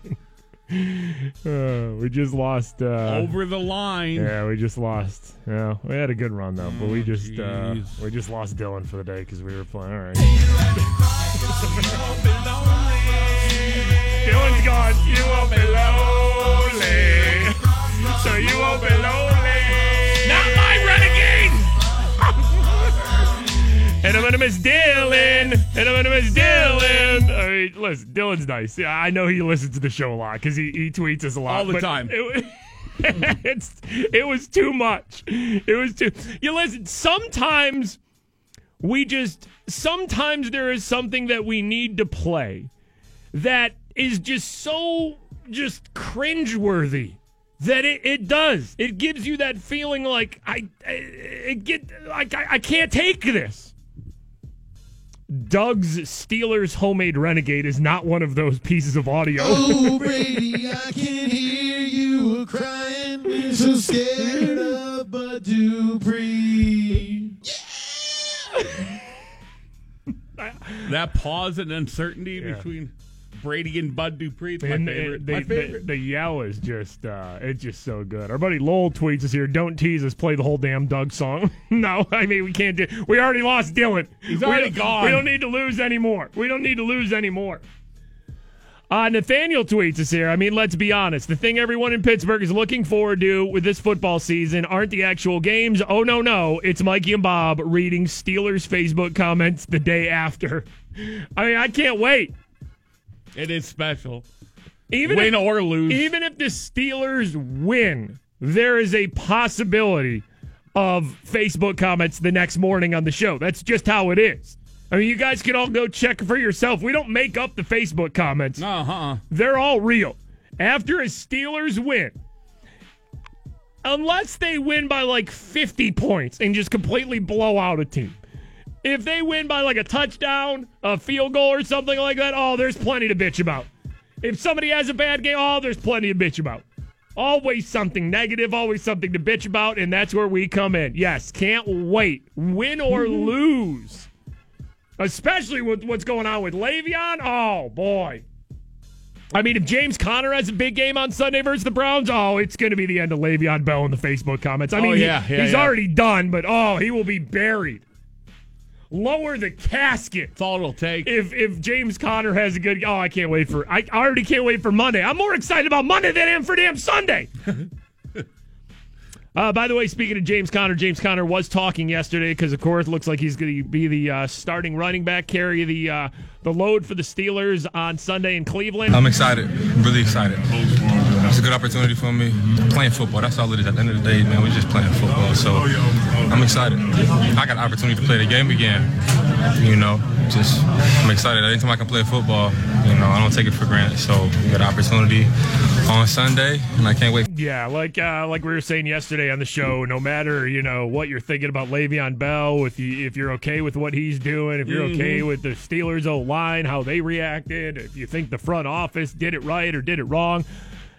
uh, we just lost uh Over the line. Yeah, we just lost. Yeah, we had a good run though, but we just uh, we just lost Dylan for the day because we were playing. All right. Dylan's gone. You won't be I'm miss Dylan. And I'm gonna miss Dylan. I mean, listen, Dylan's nice. Yeah, I know he listens to the show a lot because he, he tweets us a lot All the time. It, it's it was too much. It was too. You listen. Sometimes we just sometimes there is something that we need to play that is just so just cringeworthy that it, it does. It gives you that feeling like I, I it get like I, I can't take this. Doug's Steelers homemade renegade is not one of those pieces of audio. Oh, Brady, I can hear you crying. You're so scared of a Dupree. That pause and uncertainty Yeah. between Brady and Bud Dupree. It's my And favorite. the, my favorite. the yell is just uh it's just so good. Our buddy Lowell tweets us here, don't tease us, play the whole damn Doug song. no, I mean we can't do we already lost Dylan. He's We already don't- gone. We don't need to lose anymore. We don't need to lose anymore. Uh, Nathaniel tweets us here. I mean, let's be honest. The thing everyone in Pittsburgh is looking forward to with this football season aren't the actual games. Oh, no, no. It's Mikey and Bob reading Steelers Facebook comments the day after. I mean, I can't wait. It is special. Even Win if, or lose. even if the Steelers win, there is a possibility of Facebook comments the next morning on the show. That's just how it is. I mean, you guys can all go check for yourself. We don't make up the Facebook comments. Uh huh. They're all real. After a Steelers win, unless they win by like 50 points and just completely blow out a team. If they win by like a touchdown, a field goal, or something like that, oh, there's plenty to bitch about. If somebody has a bad game, oh, there's plenty to bitch about. Always something negative, always something to bitch about, and that's where we come in. Yes, can't wait. Win or mm-hmm. lose. Especially with what's going on with Le'Veon. Oh, boy. I mean, if James Conner has a big game on Sunday versus the Browns, oh, it's going to be the end of Le'Veon Bell in the Facebook comments. I Oh, mean, he- yeah, yeah, he's yeah. already done, but oh, he will be buried. Lower the casket. That's all it'll take. If if James Conner has a good, oh, I can't wait for. I already can't wait for Monday. I'm more excited about Monday than I am for damn Sunday. Uh, by the way, speaking of James Conner, James Conner was talking yesterday because, of course, it looks like he's going to be the uh, starting running back, carry the uh, the load for the Steelers on Sunday in Cleveland. I'm excited. I'm really excited. It's a good opportunity for me. Playing football, that's all it is. At the end of the day, man, we're just playing football. So I'm excited. I got an opportunity to play the game again. You know, just I'm excited. Anytime I can play football, you know, I don't take it for granted. So we got an opportunity on Sunday, and I can't wait. Yeah, like uh, like we were saying yesterday on the show, no matter you know what you're thinking about Le'Veon Bell, if you if you're okay with what he's doing, if you're okay Mhm. with the Steelers O line, how they reacted, if you think the front office did it right or did it wrong,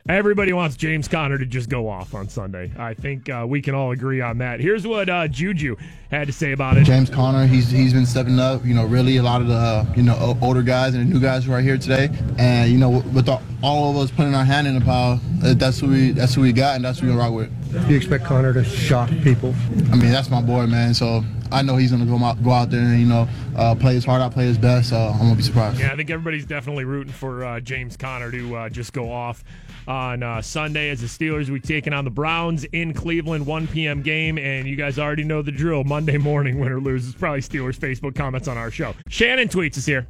everybody wants James Conner to just go off on Sunday. I think uh, we can all agree on that. Here's what uh, Juju had to say about it. James Conner, he's he's been stepping up. You know, really a lot of the uh, you know older guys and the new guys who are here today, and you know with all, all of us putting our hand in the pile, uh, that's who we that's who we got, and that's who we gonna rock with. Do you expect Conner to shock people? I mean, that's my boy, man. So I know he's gonna go out go out there and you know uh, play his heart out, play his best. So I'm gonna be surprised. Yeah, I think everybody's definitely rooting for uh, James Conner to uh, just go off on uh, Sunday as the Steelers we taking on the Browns in Cleveland, 1 p.m. game, and you guys already know the drill. Monday morning, win or lose, is probably Steelers Facebook comments on our show. Shannon tweets us here.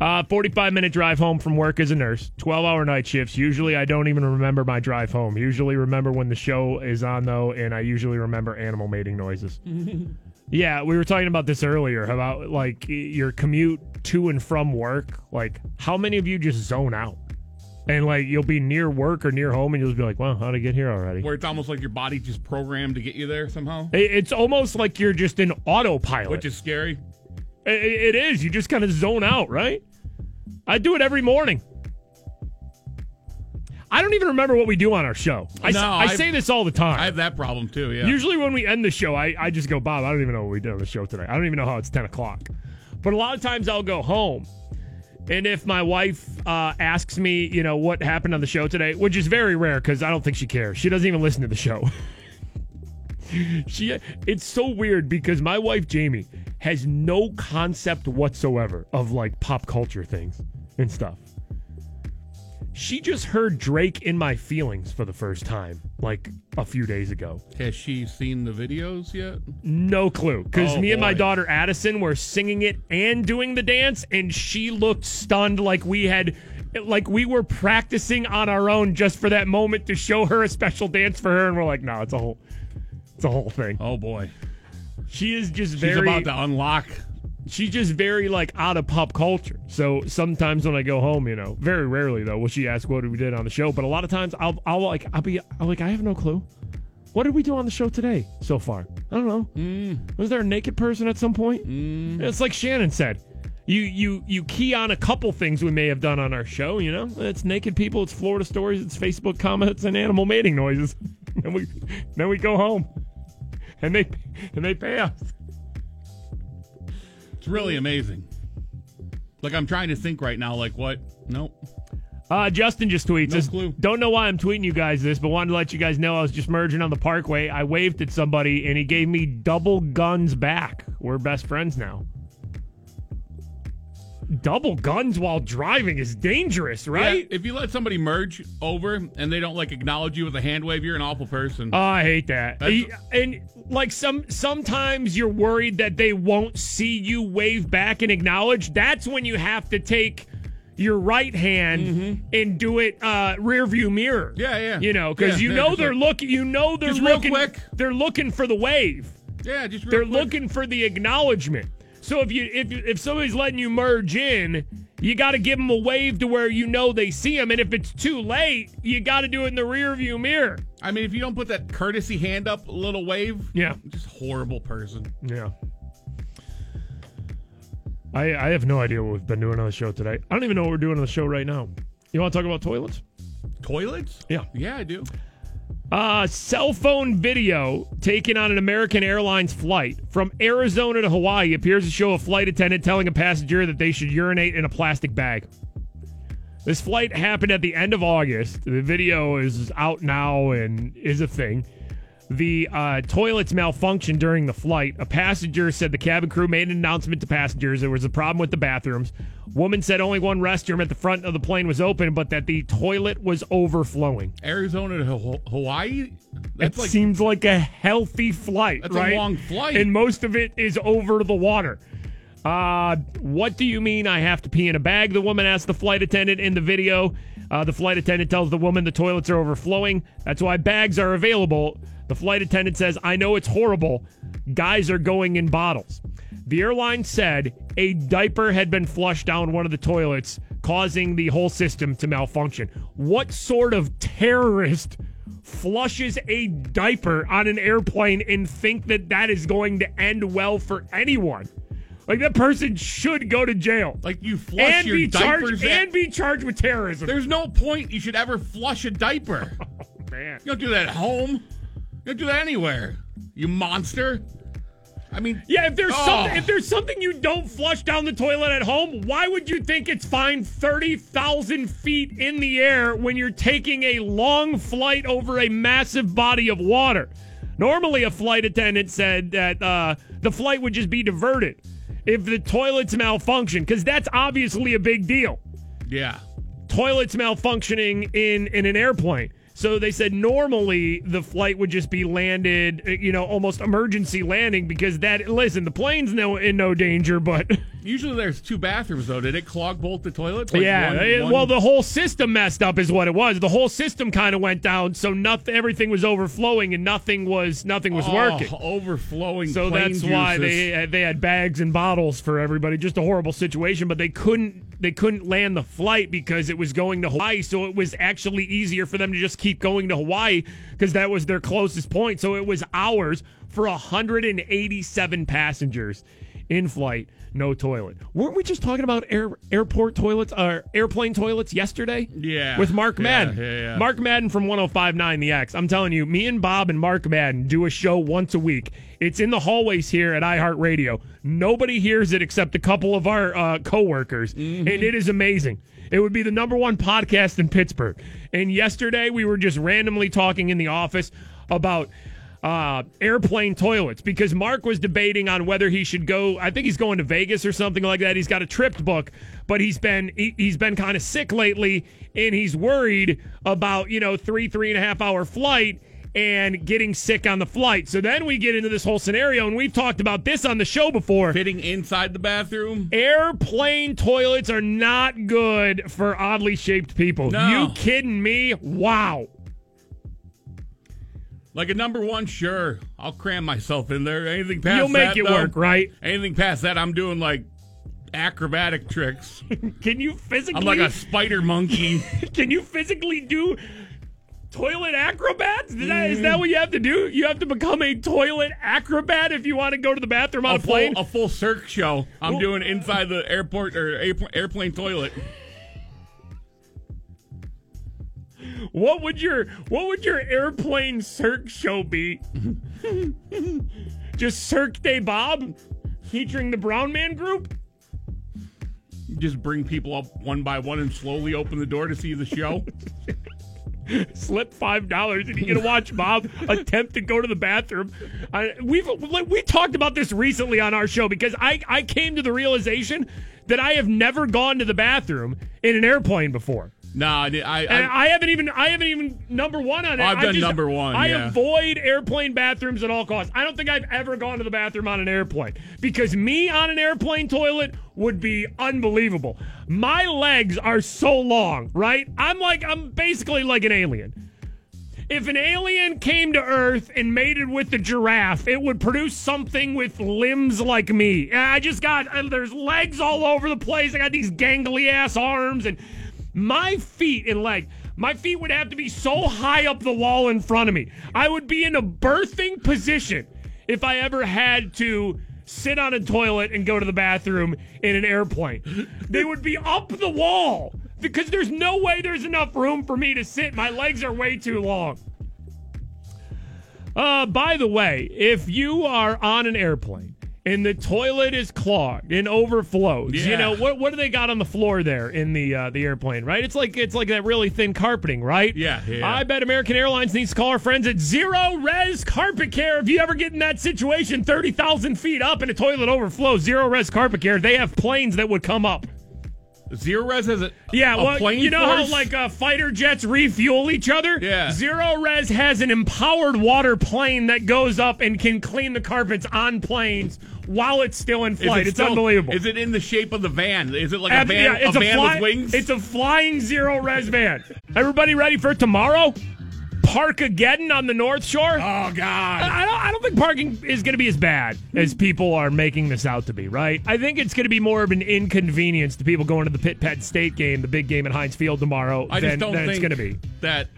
Uh, 45 minute drive home from work as a nurse, 12 hour night shifts. Usually, I don't even remember my drive home. Usually, remember when the show is on, though, and I usually remember animal mating noises. Yeah, we were talking about this earlier about like your commute to and from work. Like, how many of you just zone out? And like, you'll be near work or near home, and you'll just be like, "Wow, how'd I get here already?" Where it's almost like your body just programmed to get you there somehow, It- It's almost like you're just in autopilot. which is scary. I- I- it is. You just kind of zone out, right? I do it every morning. I don't even remember what we do on our show. I, s- No, I I've- say this all the time. I have that problem too. Yeah. Usually when we end the show, I, I just go, Bob, I don't even know what we did on the show today. I don't even know how it's 10 o'clock. But a lot of times I'll go home. And if my wife uh, asks me, you know, what happened on the show today, which is very rare because I don't think she cares. She doesn't even listen to the show. she it's so weird because my wife Jamie has no concept whatsoever of like pop culture things and stuff. She just heard Drake in my feelings for the first time like a few days ago. Has she seen the videos yet? No clue. Because Oh, me and my daughter Addison were singing it and doing the dance, and she looked stunned like we had like we were practicing on our own just for that moment to show her a special dance for her, and we're like, no, it's a whole it's a whole thing. Oh boy. She is just She's very about to unlock. She's just very like out of pop culture. So sometimes when I go home, you know, very rarely though, will she ask what we did on the show. But a lot of times I'll I'll like I'll be I'll like I have no clue. What did we do on the show today so far? I don't know. Hmm. Was there a naked person at some point? Hmm. It's like Shannon said. You you you key on a couple things we may have done on our show. You know, it's naked people, it's Florida stories, it's Facebook comments, and animal mating noises. And we then we go home, and they and they pay us. It's really amazing. Like I'm trying to think right now. Like what? Nope. Uh, Justin just tweets No us. clue. Don't know why I'm tweeting you guys this, but wanted to let you guys know I was just merging on the Parkway. I waved at somebody and he gave me double guns back. We're best friends now. Double guns while driving is dangerous, right? Yeah, if you let somebody merge over and they don't like acknowledge you with a hand wave, you're an awful person. Oh, I hate that. That's- and like some sometimes you're worried that they won't see you wave back and acknowledge. That's when you have to take your right hand and do it uh rear view mirror. Mm-hmm. Yeah, yeah. You know, because Yeah, you know they're looking you know they're Just looking quick. they're looking for the wave. yeah, just They're quick. looking for the acknowledgement. So if you if if somebody's letting you merge in, you got to give them a wave to where you know they see them, and if it's too late, you got to do it in the rear view mirror. I mean, if you don't put that courtesy hand up, a little wave, Yeah. just horrible person. Yeah. I I have no idea what we've been doing on the show today. I don't even know what we're doing on the show right now. You want to talk about toilets? Toilets? Yeah. Yeah, I do. Uh, cell phone video taken on an American Airlines flight from Arizona to Hawaii appears to show a flight attendant telling a passenger that they should urinate in a plastic bag. This flight happened at the end of August. The video is out now and is a thing. The uh, toilets malfunctioned during the flight. A passenger said the cabin crew made an announcement to passengers there was a problem with the bathrooms. Woman said only one restroom at the front of the plane was open, but that the toilet was overflowing. Arizona to Hawaii? It seems like a healthy flight, That's a right? long flight. and most of it is over the water. Uh, what do you mean I have to pee in a bag? The woman asked the flight attendant in the video. Uh, the flight attendant tells the woman the toilets are overflowing. That's why bags are available. The flight attendant says, I know it's horrible. Guys are going in bottles. The airline said a diaper had been flushed down one of the toilets, causing the whole system to malfunction. What sort of terrorist flushes a diaper on an airplane and think that that is going to end well for anyone? Like that person should go to jail. Like you flush and your be charged diapers at- and be charged with terrorism. There's no point you should ever flush a diaper. Man. You don't do that at home. You do that anywhere. You monster. I mean, Yeah, if there's Oh. something if there's something you don't flush down the toilet at home, why would you think it's fine thirty thousand feet in the air when you're taking a long flight over a massive body of water? Normally, a flight attendant said that uh, the flight would just be diverted if the toilets malfunction, because that's obviously a big deal. yeah. Toilets malfunctioning in in an airplane. So they said normally the flight would just be landed, uh, you know, almost emergency landing because that. Listen, the plane's no in no danger, but Usually there's two bathrooms though. Did it clog both the toilets? Like yeah. one- it- one- well, the whole system messed up is what it was. The whole system kind of went down, so nothing, everything was overflowing and nothing was nothing was Oh, working. overflowing. So that's why they they had bags and bottles for everybody. Just a horrible situation, but they couldn't they couldn't land the flight because it was going to Hawaii. So it was actually easier for them to just keep going to Hawaii because that was their closest point. So it was hours for 187 passengers in flight, no toilet. Weren't we just talking about air, airport toilets or airplane toilets yesterday? Yeah. with Mark Yeah, Madden. yeah, yeah. Mark Madden from 1059 The X. I'm telling you, me and Bob and Mark Madden do a show once a week. It's in the hallways here at iHeartRadio. Nobody hears it except a couple of our uh, coworkers, Mm-hmm. and it is amazing. It would be the number one podcast in Pittsburgh. And yesterday we were just randomly talking in the office about uh, airplane toilets because Mark was debating on whether he should go. I think he's going to Vegas or something like that. He's got a trip book, but he's been he, he's been kind of sick lately, and he's worried about you know three three and a half hour flight and getting sick on the flight. So then we get into this whole scenario, and we've talked about this on the show before. fitting inside the bathroom. Airplane toilets are not good for oddly shaped people. No. You kidding me? Wow. Like a number one, sure. I'll cram myself in there. Anything past You'll make that, it though, work, right? Anything past that, I'm doing like acrobatic tricks. Can you physically? I'm like a spider monkey. Can you physically do toilet acrobats? Is that, is that mm. what you have to do? You have to become a toilet acrobat if you want to go to the bathroom on a, a full, plane. a full Cirque show. I'm Well- doing inside the airport or airplane toilet. What would your What would your airplane Cirque show be? Just Cirque de Bob, featuring the Brown Man Group. Just bring people up one by one and slowly open the door to see the show. slip five dollars and you get to watch Bob attempt to go to the bathroom. I, we've like, we talked about this recently on our show because I I came to the realization that I have never gone to the bathroom in an airplane before. Nah, I, I, I, I haven't even I haven't even number one on it. I've done just- number one, I yeah. avoid airplane bathrooms at all costs. I don't think I've ever gone to the bathroom on an airplane because me on an airplane toilet would be unbelievable. My legs are so long, right? I'm like I'm basically like an alien. If an alien came to Earth and mated with the giraffe, it would produce something with limbs like me. I just got uh, there's legs all over the place. I got these gangly ass arms and my feet and leg. My feet would have to be so high up the wall in front of me. I would be in a birthing position if I ever had to sit on a toilet and go to the bathroom in an airplane. They would be up the wall because there's no way there's enough room for me to sit. My legs are way too long. Uh, by the way, if you are on an airplane and the toilet is clogged and overflows. You know what? What do they got on the floor there in the uh, the airplane? Right? It's like it's like that really thin carpeting, right? Yeah, yeah. I bet American Airlines needs to call our friends at Zerorez Carpet Care. If you ever get in that situation, thirty thousand feet up and a toilet overflows, Zerorez Carpet Care. They have planes that would come up. Zerorez has a Yeah, a well, plane you know force? how like uh, fighter jets refuel each other? Yeah. Zerorez has an empowered water plane that goes up and can clean the carpets on planes while it's still in flight. it it's still- unbelievable. Is it in the shape of the van? Is it like a van, yeah, it's a van fly- with wings? It's a flying Zerorez van. Everybody ready for tomorrow? Parkageddon on the North Shore. oh God! I don't, I don't think parking is going to be as bad as people are making this out to be, right? I think it's going to be more of an inconvenience to people going to the Pitt Penn State game, the big game at Heinz Field tomorrow, I than, just don't than it's going to be. that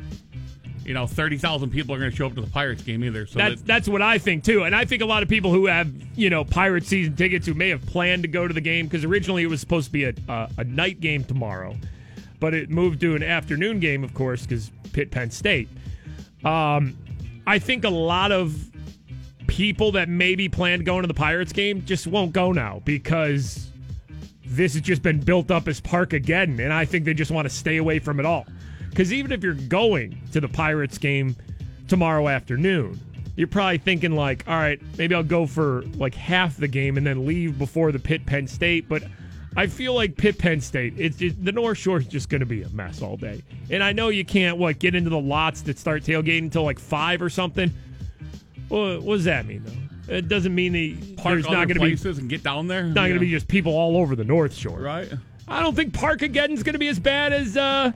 you know thirty thousand people are going to show up to the Pirates game either. So That's that, that's what I think too, and I think a lot of people who have you know pirate season tickets who may have planned to go to the game because originally it was supposed to be a uh, a night game tomorrow, but it moved to an afternoon game, of course, because Pitt Penn State. Um, I think a lot of people that maybe planned going to the Pirates game just won't go now because this has just been built up as Parkageddon, and I think they just want to stay away from it all. Because even if you're going to the Pirates game tomorrow afternoon, you're probably thinking like, all right, maybe I'll go for like half the game and then leave before the Pitt Penn State. But I feel like Pitt Penn State, it's just, the North Shore is just going to be a mess all day. And I know you can't what get into the lots that start tailgating until like five or something. Well, what does that mean though? It doesn't mean the park there's not going to be places and get down there. not going to be just people all over the North Shore. right. I don't think Parkageddon's going to be as bad as, uh,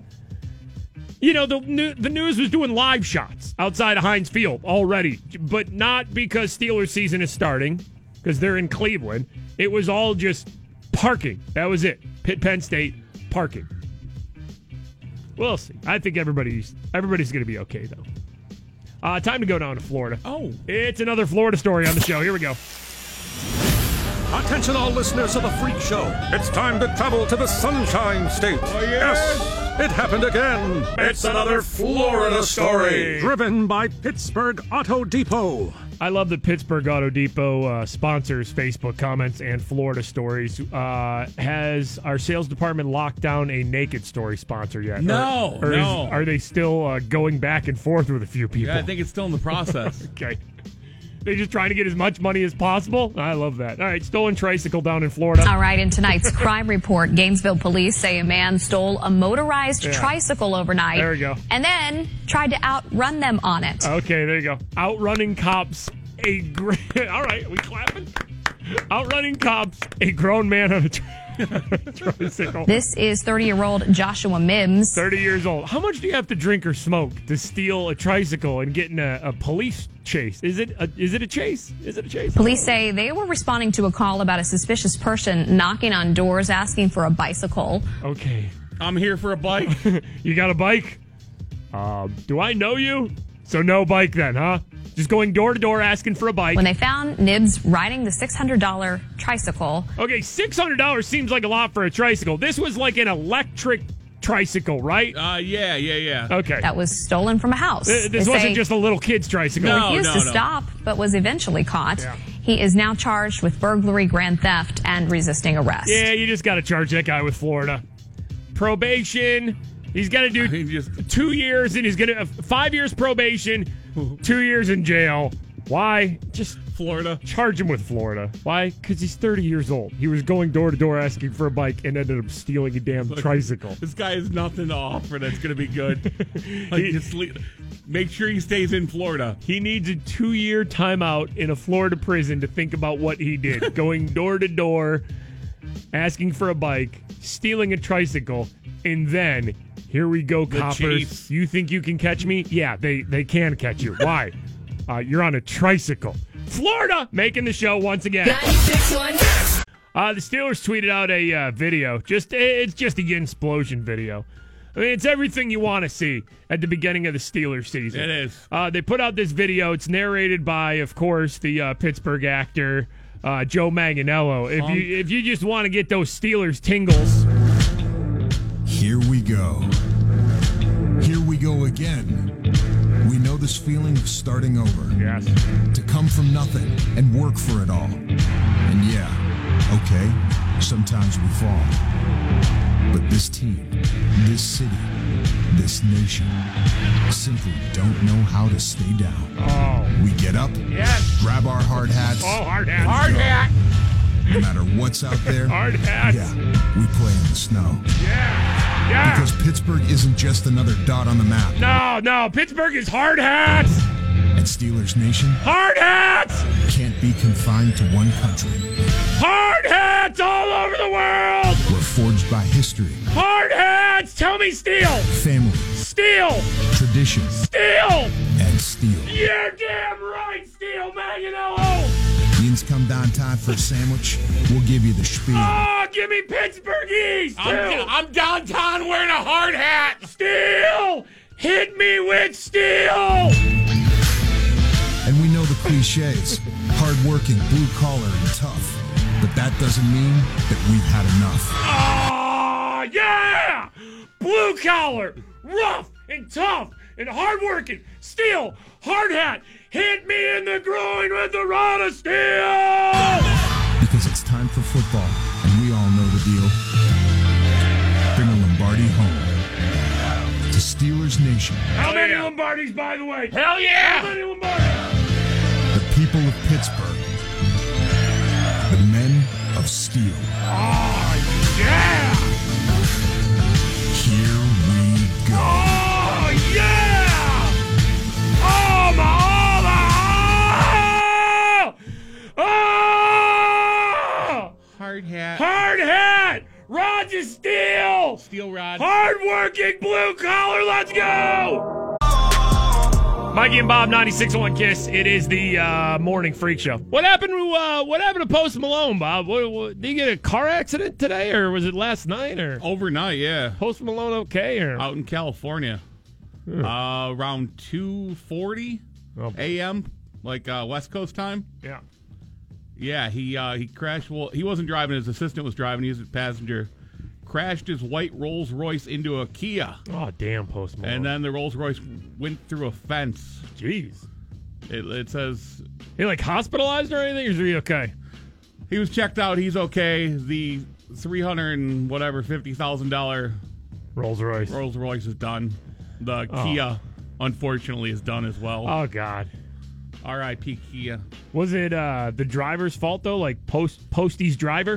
you know, the the news was doing live shots outside of Heinz Field already, but not because Steelers season is starting, because they're in Cleveland. It was all just parking. That was it. Pitt Penn State parking. We'll see. I think everybody's everybody's going to be okay though. Uh, time to go down to Florida. Oh, It's another Florida story on the show. Here we go. Attention all listeners of the Freak Show. It's time to travel to the Sunshine State. Oh, yes. it happened again. It's another Florida story. Driven by Pittsburgh Auto Depot. I love that Pittsburgh Auto Depot uh, sponsors Facebook comments and Florida stories. Uh, has our sales department locked down a naked story sponsor yet? No, or, or is- no. are they still uh, going back and forth with a few people? yeah, I think it's still in the process. okay. They just trying to get as much money as possible. I love that. All right, stolen tricycle down in Florida. All right, in tonight's crime report, Gainesville police say a man stole a motorized Yeah. tricycle overnight. There we go. And then tried to outrun them on it. Okay, there you go. Outrunning cops. A great. All right, we clapping. Outrunning cops. A grown man on a tri- tricycle. This is 30 year old Joshua Mims. 30 years old. How much do you have to drink or smoke to steal a tricycle and get in a, a police chase? Is it a, is it a chase? Is it a chase? Police say they were responding to a call about a suspicious person knocking on doors asking for a bicycle. Okay. I'm here for a bike. you got a bike? Um, do I know you? So no bike then, huh? Just going door to door asking for a bike. When they found Mims riding the $600 tricycle, Okay, six hundred dollars seems like a lot for a tricycle. This was like an electric tricycle, right? Uh, yeah, yeah, yeah. Okay. that was stolen from a house. Uh, this They wasn't just a little kid's tricycle. he No, refused no, to no. stop, but was eventually caught. Yeah. He is now charged with burglary, grand theft, and resisting arrest. Yeah, you just got to charge that guy with Florida probation. He's got to do He just- two years, and he's gonna uh, five years probation, two years in jail. Why? Just Florida. charge him with Florida. Why? Because he's 30 years old. He was going door to door asking for a bike and ended up stealing a damn tricycle. This guy has nothing to offer that's going to be good. like, just le- make sure he stays in Florida. He needs a two year timeout in a Florida prison to think about what he did. Going door to door, asking for a bike, stealing a tricycle, and then here we go, The coppers. chase. You think you can catch me? Yeah, they, they can catch you. Why? Uh, you're on a tricycle. Florida making the show once again. Uh, the Steelers tweeted out a uh, video. Just it's just a explosion video. I mean, it's everything you want to see at the beginning of the Steelers season. It is. Uh, they put out this video. It's narrated by, of course, the uh, Pittsburgh actor uh, Joe Manganiello. If you if you just want to get those Steelers tingles, Here we go. Here we go again. We know this feeling of starting over. Yes. To come from nothing and work for it all. And yeah, okay, sometimes we fall. But this team, this city, this nation simply don't know how to stay down. Oh. We get up, Yes. grab our hard hats, Oh, hard hat. Hard hat. no matter what's out there. Hard hat. Yeah, we play in the snow. Yeah. Yeah. Because Pittsburgh isn't just another dot on the map. No, no. Pittsburgh is hard hats. And Steelers Nation Hard hats. can't be confined to one country. Hard hats all over the world. We're forged by history, Hard hats. Tell me steel. family, Steel. tradition, Steel. and steel. You're damn right, Steel Manganiello. Means come down time for a sandwich, we'll give you the spiel. Oh, give me Pittsburgh East. I'm. I'm downtown wearing a hard hat. Steel. Hit me with steel. And we know the cliches hardworking, blue collar, and tough. But that doesn't mean that we've had enough. Ah, yeah! Blue collar, rough and tough and hardworking, steel, hard hat. Hit me in the groin with the rod of steel. Because it's time for football, and we all know the deal. Bring a Lombardi home to Steelers Nation, How many Lombardis, by the way? Hell yeah! How many Lombardis? the people of Pittsburgh, the men of steel. Oh, yeah! Oh, oh! Hard hat. Hard hat! Rods of steel! Steel rod. Hard-working blue collar, let's go! Mikey and Bob, 96.1 Kiss. It is the uh, morning freak show. What happened to uh, what happened to Post Malone, Bob? What, what, did he get a car accident today, or was it last night, or Overnight, yeah. Post Malone okay, or Out in California. Uh, around 2.40 Oh. a.m., like uh, West Coast time. yeah? Yeah, he uh, he crashed. Well, he wasn't driving. His assistant was driving. He was a passenger. Crashed his white Rolls Royce into a Kia, Oh, damn, Post Malone. and then the Rolls Royce went through a fence. jeez, It, it says he like hospitalized or anything? Or is he okay? he was checked out. He's okay. The three hundred and whatever fifty thousand dollar Rolls Royce. Rolls Royce is done. The Oh. Kia, unfortunately, is done as well. Oh God. R.I.P. Kia. Was it uh, the driver's fault though? Like Post Posty's driver?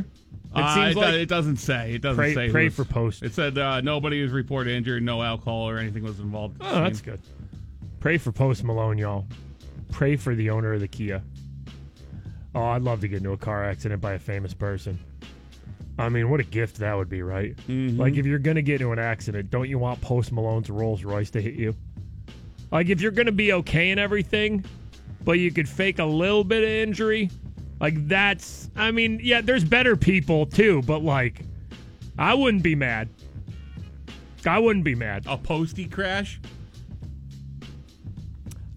It Uh, seems it, do- like it doesn't say. It doesn't Pray- say. pray was- for Post. It said uh, nobody was reported injured, no alcohol or anything was involved. Oh, that's good. Pray for Post Malone, y'all. Pray for the owner of the Kia. Oh, I'd love to get into a car accident by a famous person. I mean, what a gift that would be, right? Mm-hmm. Like, if you're going to get into an accident, don't you want Post Malone's Rolls Royce to hit you? Like, if you're going to be okay and everything, but you could fake a little bit of injury, like, that's, I mean, yeah, there's better people too, but like, I wouldn't be mad. I wouldn't be mad. A posty crash.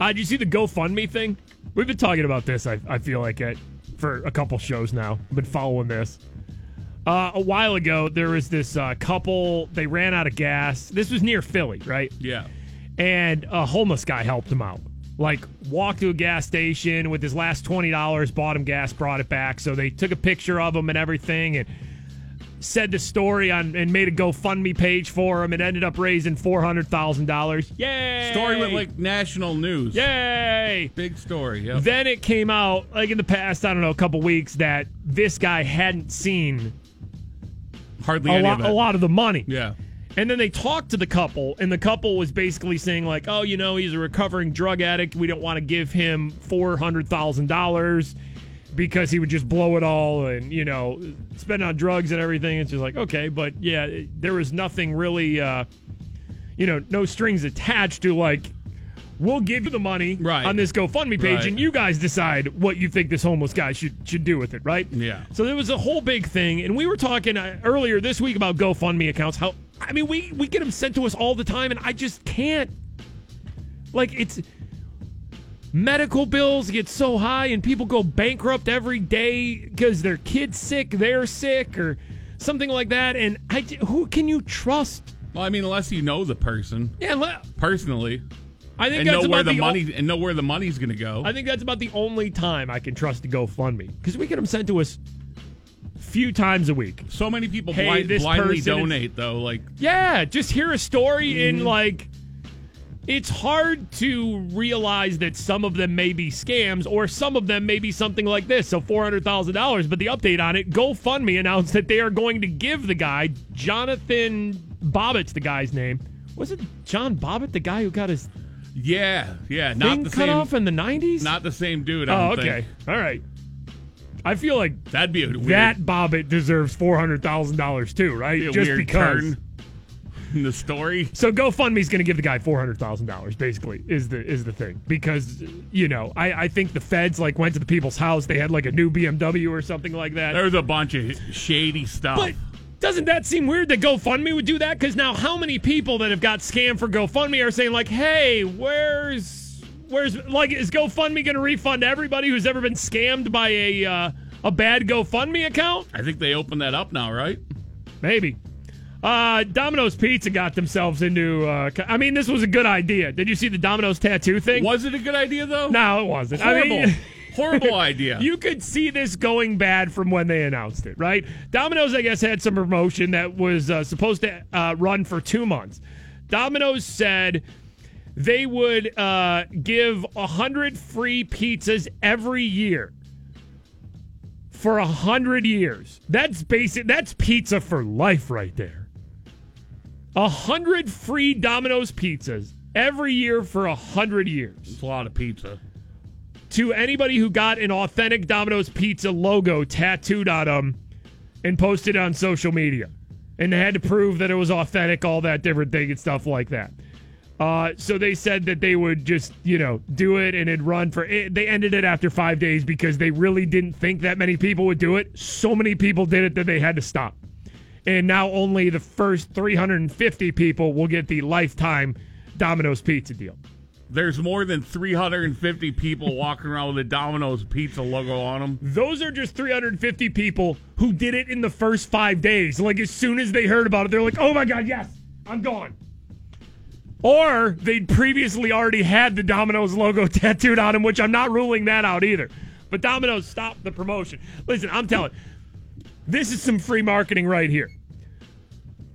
Uh, did you see the GoFundMe thing? We've been talking about this. I, I feel like it for a couple shows now. I've been following this. Uh, a while ago, there was this uh, couple. They ran out of gas. This was near Philly, right? Yeah. And a homeless guy helped them out. Like walked to a gas station with his last twenty dollars, bought him gas, brought it back. So they took a picture of him and everything, and said the story on and made a GoFundMe page for him, and ended up raising four hundred thousand dollars. Yay! Story went like national news. Yay! Big story. Yep. Then it came out, like in the past, I don't know, a couple weeks, that this guy hadn't seen Hardly a any lot, of it. a lot of the money. Yeah. And then they talked to the couple, and the couple was basically saying, like, oh, you know, he's a recovering drug addict. We don't want to give him $400,000 because he would just blow it all and, you know, spend on drugs and everything. It's just like, okay, but yeah, there was nothing really, uh, you know, no strings attached to, like, we'll give you the money Right. on this GoFundMe page, Right. and you guys decide what you think this homeless guy should should do with it, right? Yeah. So there was a whole big thing, and we were talking uh, earlier this week about GoFundMe accounts. How I mean, we we get them sent to us all the time, and I just can't. Like it's medical bills get so high, and people go bankrupt every day because their kid's sick, they're sick, or something like that. And I who can you trust? Well, I mean, unless you know the person Yeah, le- personally, I think and that's know where about the, the o- money and know where the money's going to go. I think that's about the only time I can trust to GoFundMe because we get them sent to us few times a week. So many people Hey, blind, this blindly person is- donate though. Like Yeah, just hear a story Mm-hmm. and like it's hard to realize that some of them may be scams or some of them may be something like this. So $400,000, but the update on it, GoFundMe announced that they are going to give the guy Jonathan Bobbitt's the guy's name. Was it John Bobbitt, the guy who got his yeah, yeah, not the cut same. off in the 90s? Not the same dude. I oh, okay. think. All right. I feel like That'd be a weird, that Bobbitt deserves $400,000 too, right? be Just because. in the story. So GoFundMe's going to give the guy four hundred thousand dollars. Basically, is the is the thing because you know I, I think the feds like went to the people's house. They had like a new BMW or something like that. There's a bunch of shady stuff. But doesn't that seem weird that GoFundMe would do that? Because now how many people that have got scammed for GoFundMe are saying like, hey, where's where's like is GoFundMe going to refund everybody who's ever been scammed by a uh, a bad GoFundMe account? I think they opened that up now, right? Maybe. Uh, Domino's Pizza got themselves into. Uh, I mean, this was a good idea. Did you see the Domino's tattoo thing? Was it a good idea though? No, it wasn't. Horrible, I mean, horrible idea. you could see this going bad from when they announced it, right? Domino's, I guess, had some promotion that was uh, supposed to uh, run for two months. Domino's said they would uh, give 100 free pizzas every year for 100 years. That's basic. That's pizza for life right there. 100 free Domino's pizzas every year for 100 years It's a lot of pizza. to anybody who got an authentic Domino's Pizza logo tattooed on them and posted on social media. And they had to prove that it was authentic, all that different thing and stuff like that. Uh, so they said that they would just, you know, do it and it'd run for it. They ended it after five days because they really didn't think that many people would do it. So many people did it that they had to stop. And now only the first 350 people will get the lifetime Domino's pizza deal. There's more than 350 people walking around with a Domino's pizza logo on them. Those are just 350 people who did it in the first five days. Like, as soon as they heard about it, they're like, oh my God, yes, I'm gone. Or they'd previously already had the Domino's logo tattooed on them, which I'm not ruling that out either. But Domino's stopped the promotion. Listen, I'm telling this is some free marketing right here.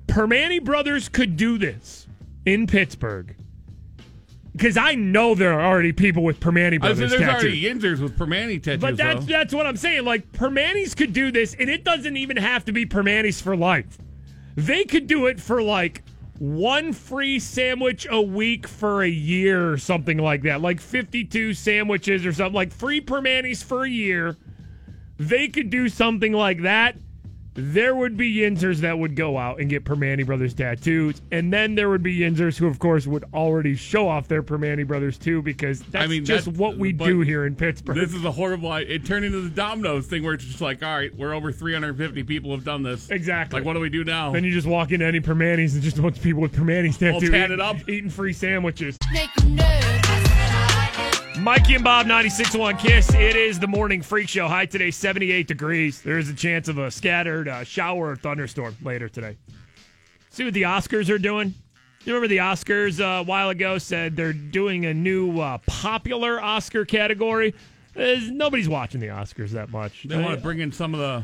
Primanti Brothers could do this in Pittsburgh. Because I know there are already people with Primanti I said Brothers there's tattoos. already Yinzers with Primanti tattoos. But that's though. that's what I'm saying. Like Primantis could do this, and it doesn't even have to be Primantis for life. They could do it for like one free sandwich a week for a year or something like that. Like 52 sandwiches or something. Like free Primantis for a year. They could do something like that. There would be Yinzers that would go out and get Primanti Brothers tattoos. And then there would be Yinzers who, of course, would already show off their Primanti Brothers too, because that's I mean, just that- what we do here in Pittsburgh. This is a horrible. It turned into the Domino's thing where it's just like, all right, we're over 350 people have done this. Exactly. Like, what do we do now? Then you just walk into any Primantis and just a bunch of people with Primantis All tattooed, tatted eating, up. eating free sandwiches. Mikey and Bob, 96.1 Kiss. It is the morning freak show. High today, 78 degrees. There is a chance of a scattered uh, shower or thunderstorm later today. See what the Oscars are doing? You remember the Oscars uh, a while ago said they're doing a new uh, popular Oscar category? There's- nobody's watching the Oscars that much. They want to bring in some of the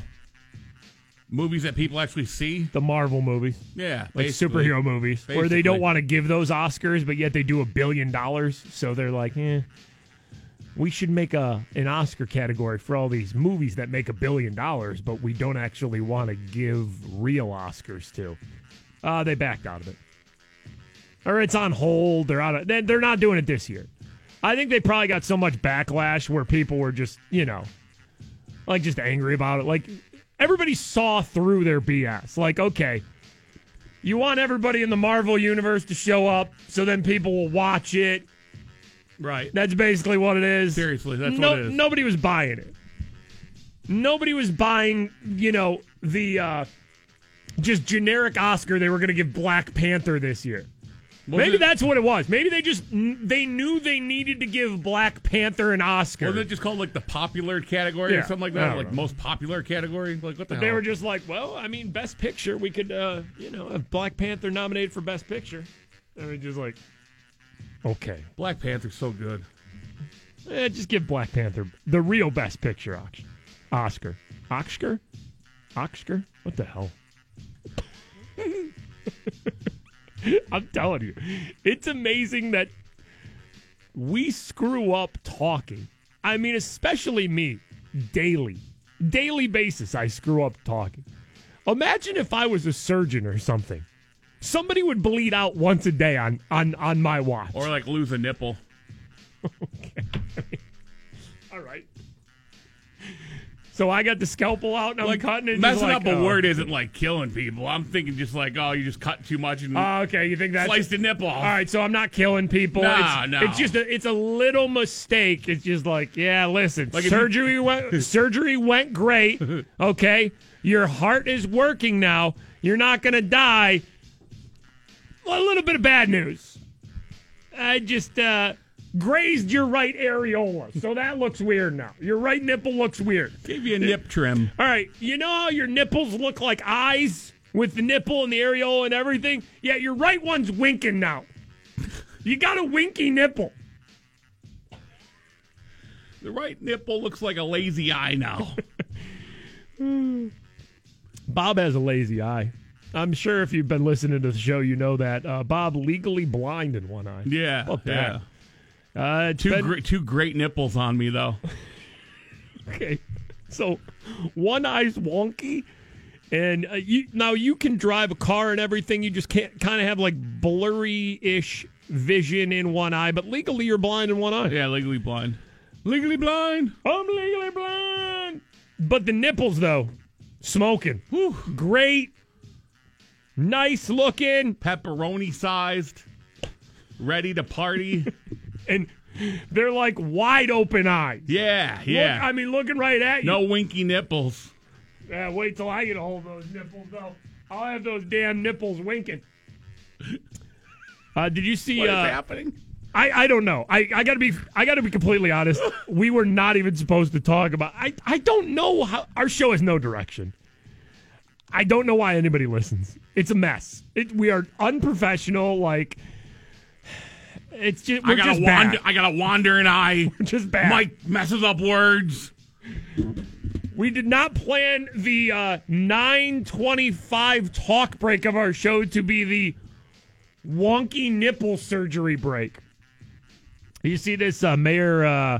movies that people actually see. the Marvel movies. Yeah, like basically. superhero movies where they don't want to give those Oscars, but yet they do a billion dollars. So they're like, eh, we should make a an Oscar category for all these movies that make a billion dollars, but we don't actually want to give real Oscars to. Uh, they backed out of it, or it's on hold. They're out. Of, they- they're not doing it this year. I think they probably got so much backlash where people were just, you know, like just angry about it. Like everybody saw through their BS. Like, okay, you want everybody in the Marvel universe to show up, so then people will watch it. Right. That's basically what it is. Seriously, that's no, what it is. Nobody was buying it. Nobody was buying, you know, the uh, just generic Oscar they were going to give Black Panther this year. Wasn't Maybe it- that's what it was. Maybe they just they knew they needed to give Black Panther an Oscar. Wasn't it just called like the popular category Yeah, or something like that? Like know. most popular category? Like what the they hell? were just like, well, I mean, Best Picture, we could, uh, you know, have Black Panther nominated for Best Picture. I mean, just like, okay, Black Panther's so good. eh, just give Black Panther the real Best Picture Ox- Oscar. Oscar? Oxker? What the hell? I'm telling you, it's amazing that we screw up talking. I mean, especially me, daily, daily basis. I screw up talking. Imagine if I was a surgeon or something. Somebody would bleed out once a day on on on my watch. Or like lose a nipple. okay. All right. So I got the scalpel out and I'm Like cutting it. messing like, up a oh. word isn't like killing people. I'm thinking just like, oh, you just cut too much and Oh, okay, you think that's sliced the nipple. All right, so I'm not killing people. Nah, it's, no. it's just a, it's a little mistake. It's just like, yeah, listen, Like if you- surgery went surgery went great. Okay, your heart is working now. You're not gonna die. A little bit of bad news. I just uh, grazed your right areola, so that looks weird now. Your right nipple looks weird. Gave you a nip trim. All right, you know how your nipples look like eyes with the nipple and the areola and everything? Yeah, your right one's winking now. You got a winky nipple. The right nipple looks like a lazy eye now. Bob has a lazy eye. I'm sure if you've been listening to the show, you know that uh, Bob legally blind in one eye. yeah, yeah. that? Uh, Two been- great, two great nipples on me though. Okay, so one eye's wonky, and uh, you now you can drive a car and everything. You just can't kind of have like blurry-ish vision in one eye, but legally you're blind in one eye. Yeah, legally blind. Legally blind. I'm legally blind. But the nipples, though, smoking. Great. Nice looking. Pepperoni sized. Ready to party. and they're like wide open eyes. Yeah, yeah. Look, I mean, looking right at you. no winky nipples. Yeah, wait till I get a hold of those nipples, though. I'll have those damn nipples winking. Uh, did you see? What is uh, happening? I, I don't know. I, I gotta be I gotta be completely honest. We were not even supposed to talk about. I I don't know how our show has no direction. I don't know why anybody listens. It's a mess. It, we are unprofessional. Like it's just we're I got a wander. bad. I got a wandering eye. just bad. Mike messes up words. We did not plan the uh, 925 talk break of our show to be the wonky nipple surgery break. You see this uh, Mayor uh,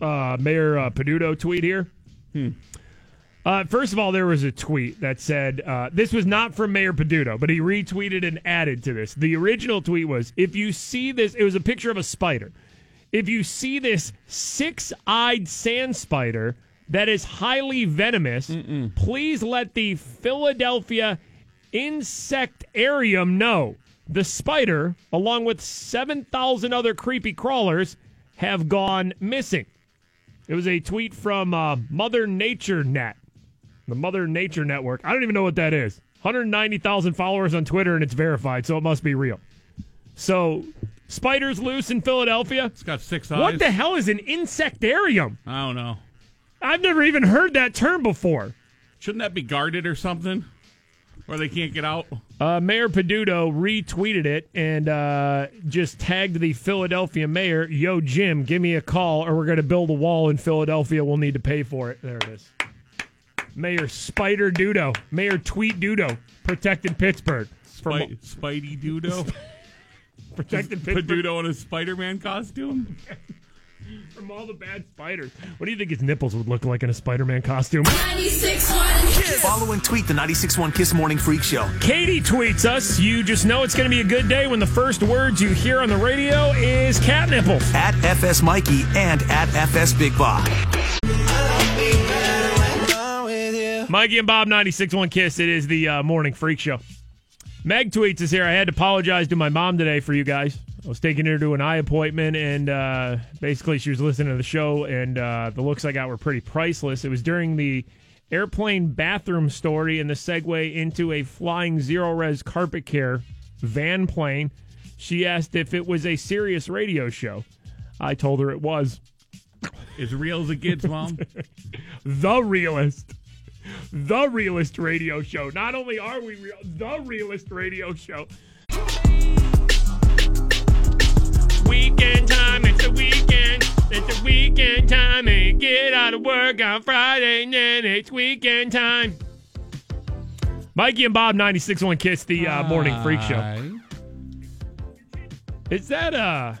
uh, Mayor uh, Peduto tweet here? Hmm. Uh, first of all, there was a tweet that said uh, this was not from Mayor Peduto, but he retweeted and added to this. The original tweet was if you see this, it was a picture of a spider. If you see this six eyed sand spider that is highly venomous, please let the Philadelphia Insectarium know. The spider, along with 7,000 other creepy crawlers, have gone missing. It was a tweet from uh, Mother Nature Net, the Mother Nature Network. I don't even know what that is. 190,000 followers on Twitter, and it's verified, so it must be real. So, spiders loose in Philadelphia. It's got six eyes. What the hell is an insectarium? I don't know. I've never even heard that term before. Shouldn't that be guarded or something? Where they can't get out? Uh, mayor Peduto retweeted it and uh, just tagged the Philadelphia mayor, Yo, Jim, give me a call or we're going to build a wall in Philadelphia. We'll need to pay for it. There it is. Mayor Spider Dudo, Mayor Tweet Dudo, protected Pittsburgh. From, Spy- Spidey Dudo. protected Pittsburgh Peduto in a Spider Man costume. from all the bad spiders. What do you think his nipples would look like in a Spider Man costume? 96.1 Follow and tweet the 96.1 Kiss Morning Freak Show. Katie tweets us. You just know it's going to be a good day when the first words you hear on the radio is cat nipples. At FS Mikey and at FS Big Bob. Mikey and Bob 96.1 Kiss. It is the uh, morning freak show. Meg tweets us here. I had to apologize to my mom today for you guys. I was taking her to an eye appointment, and uh, basically she was listening to the show, and uh, the looks I got were pretty priceless. It was during the airplane bathroom story and the segue into a flying Zerorez carpet care van plane. She asked if it was a serious radio show. I told her it was. As real as it gets, Mom. the realist. The realist radio show. Not only are we real, the realist radio show. Weekend time, it's the weekend. It's the weekend time. And get out of work on Friday, and then it's weekend time. Mikey and Bob, 96.1 Kiss, the uh, morning freak show. Is that uh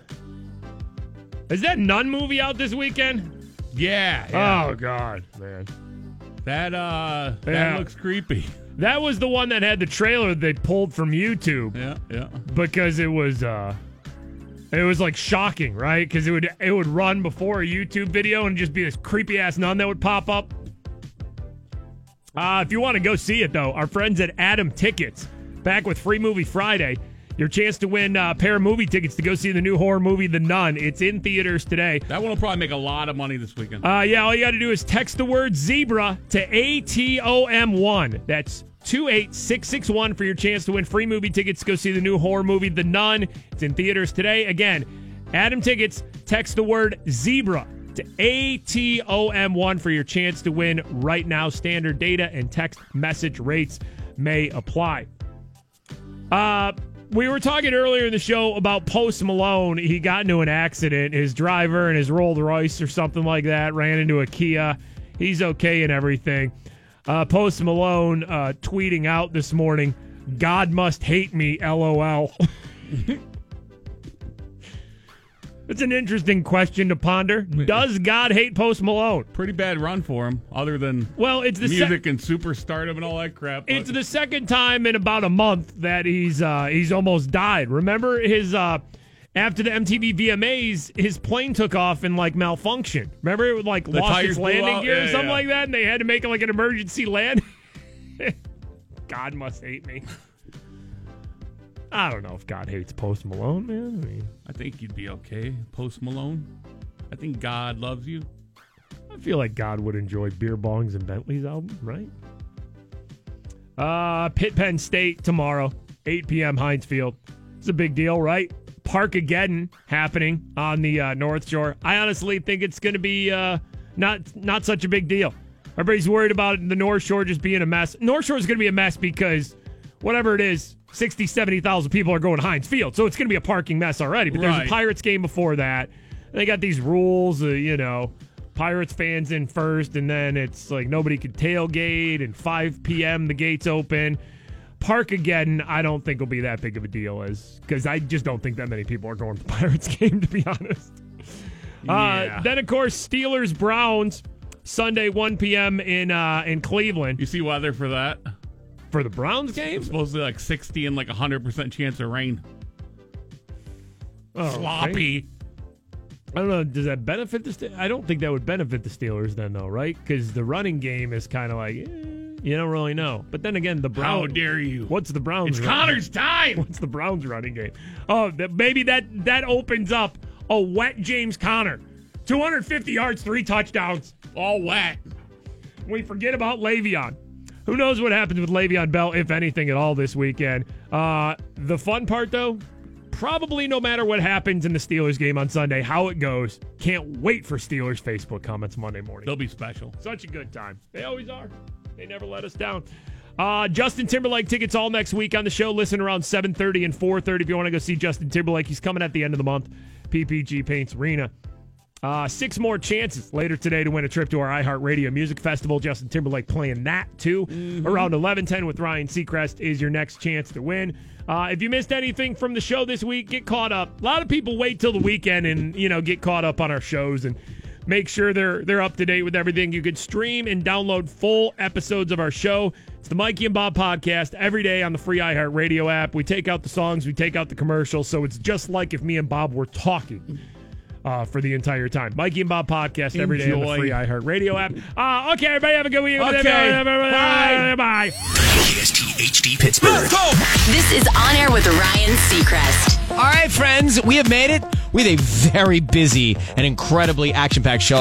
is that Nun movie out this weekend? Yeah. yeah. Oh God, man. That uh Yeah. that looks creepy. That was the one that had the trailer they pulled from YouTube Yeah, yeah. because it was uh it was like shocking, right? Because it would it would run before a YouTube video and just be this creepy ass nun that would pop up. Uh, if you want to go see it though, our friends at Atom Tickets back with Free Movie Friday. Your chance to win uh, a pair of movie tickets to go see the new horror movie The Nun. It's in theaters today. That one will probably make a lot of money this weekend. Uh, yeah, all you got to do is text the word zebra to ATOM1. That's 28661 for your chance to win free movie tickets to go see the new horror movie The Nun. It's in theaters today. Again, Atom Tickets, text the word zebra to ATOM1 for your chance to win right now. Standard data and text message rates may apply. Uh, we were talking earlier in the show about Post Malone. He got into an accident. His driver and his Rolls Royce or something like that ran into a Kia. He's okay and everything. Uh, Post Malone uh, tweeting out this morning, God must hate me, lol. it's an interesting question to ponder. Does God hate Post Malone? Pretty bad run for him, other than Well, it's the sec- music and superstardom and all that crap. It's the second time in about a month that he's uh, he's almost died. Remember his uh, after the MTV VMAs, his plane took off and like malfunctioned. Remember it would like The lost its landing gear or something yeah. like that, and they had to make like an emergency land. God must hate me. I don't know if God hates Post Malone, man. I mean, I think you'd be okay, Post Malone. I think God loves you. I feel like God would enjoy Beer Bongs and Bentley's album, right? Uh, Pitt Penn State tomorrow, 8 p.m. Heinz Field. It's a big deal, right? Parkageddon happening on the uh, North Shore. I honestly think it's going to be uh, not not such a big deal. Everybody's worried about the North Shore just being a mess. North Shore is going to be a mess because whatever it is, 60, 70,000 people are going to Heinz Field. So it's going to be a parking mess already. But there's a Pirates game before that. They got these rules, uh, you know, Pirates fans in first, and then it's like nobody could tailgate, and 5 p.m. the gates open. Parkageddon, I don't think will be that big of a deal, as because I just don't think that many people are going to the Pirates game, to be honest. Yeah. Uh, then, of course, Steelers Browns Sunday 1 p.m. in uh, in Cleveland You see weather for that? For the Browns game. It's supposed to be like 60 and like 100% chance of rain. Oh, okay. Sloppy. I don't know. Does that benefit the? Ste- I don't think that would benefit the Steelers then, though, right? Because the running game is kind of like eh, you don't really know. But then again, the Browns. How dare you? What's the Browns? It's Conner's time. What's the Browns running game? Oh, that, maybe that that opens up a wet James Conner, 250 yards, three touchdowns, all wet. We forget about Le'Veon. Who knows what happens with Le'Veon Bell, if anything at all, this weekend? Uh, the fun part, though, probably no matter what happens in the Steelers game on Sunday, how it goes, can't wait for Steelers Facebook comments Monday morning. They'll be special. Such a good time. They always are. They never let us down. Uh, Justin Timberlake tickets all next week on the show. Listen around 7.30 and 4.30 if you want to go see Justin Timberlake. He's coming at the end of the month. PPG Paints Arena. Uh, six more chances later today to win a trip to our iHeartRadio Music Festival. Justin Timberlake playing that too. Around 11:10 with Ryan Seacrest is your next chance to win. Uh, if you missed anything from the show this week, get caught up. A lot of people wait till the weekend and you know get caught up on our shows and make sure they're they're up to date with everything. You could stream and download full episodes of our show. It's the Mikey and Bob podcast every day on the free iHeartRadio app. We take out the songs, we take out the commercials, so it's just like if me and Bob were talking uh, for the entire time. Mikey and Bob podcast every day on the Enjoy. free iHeartRadio app. Uh, okay, everybody have a good week. Okay. Bye. Bye. KSTHD Pittsburgh. This is On Air with Ryan Seacrest. All right, friends, we have made it with a very busy and incredibly action packed show.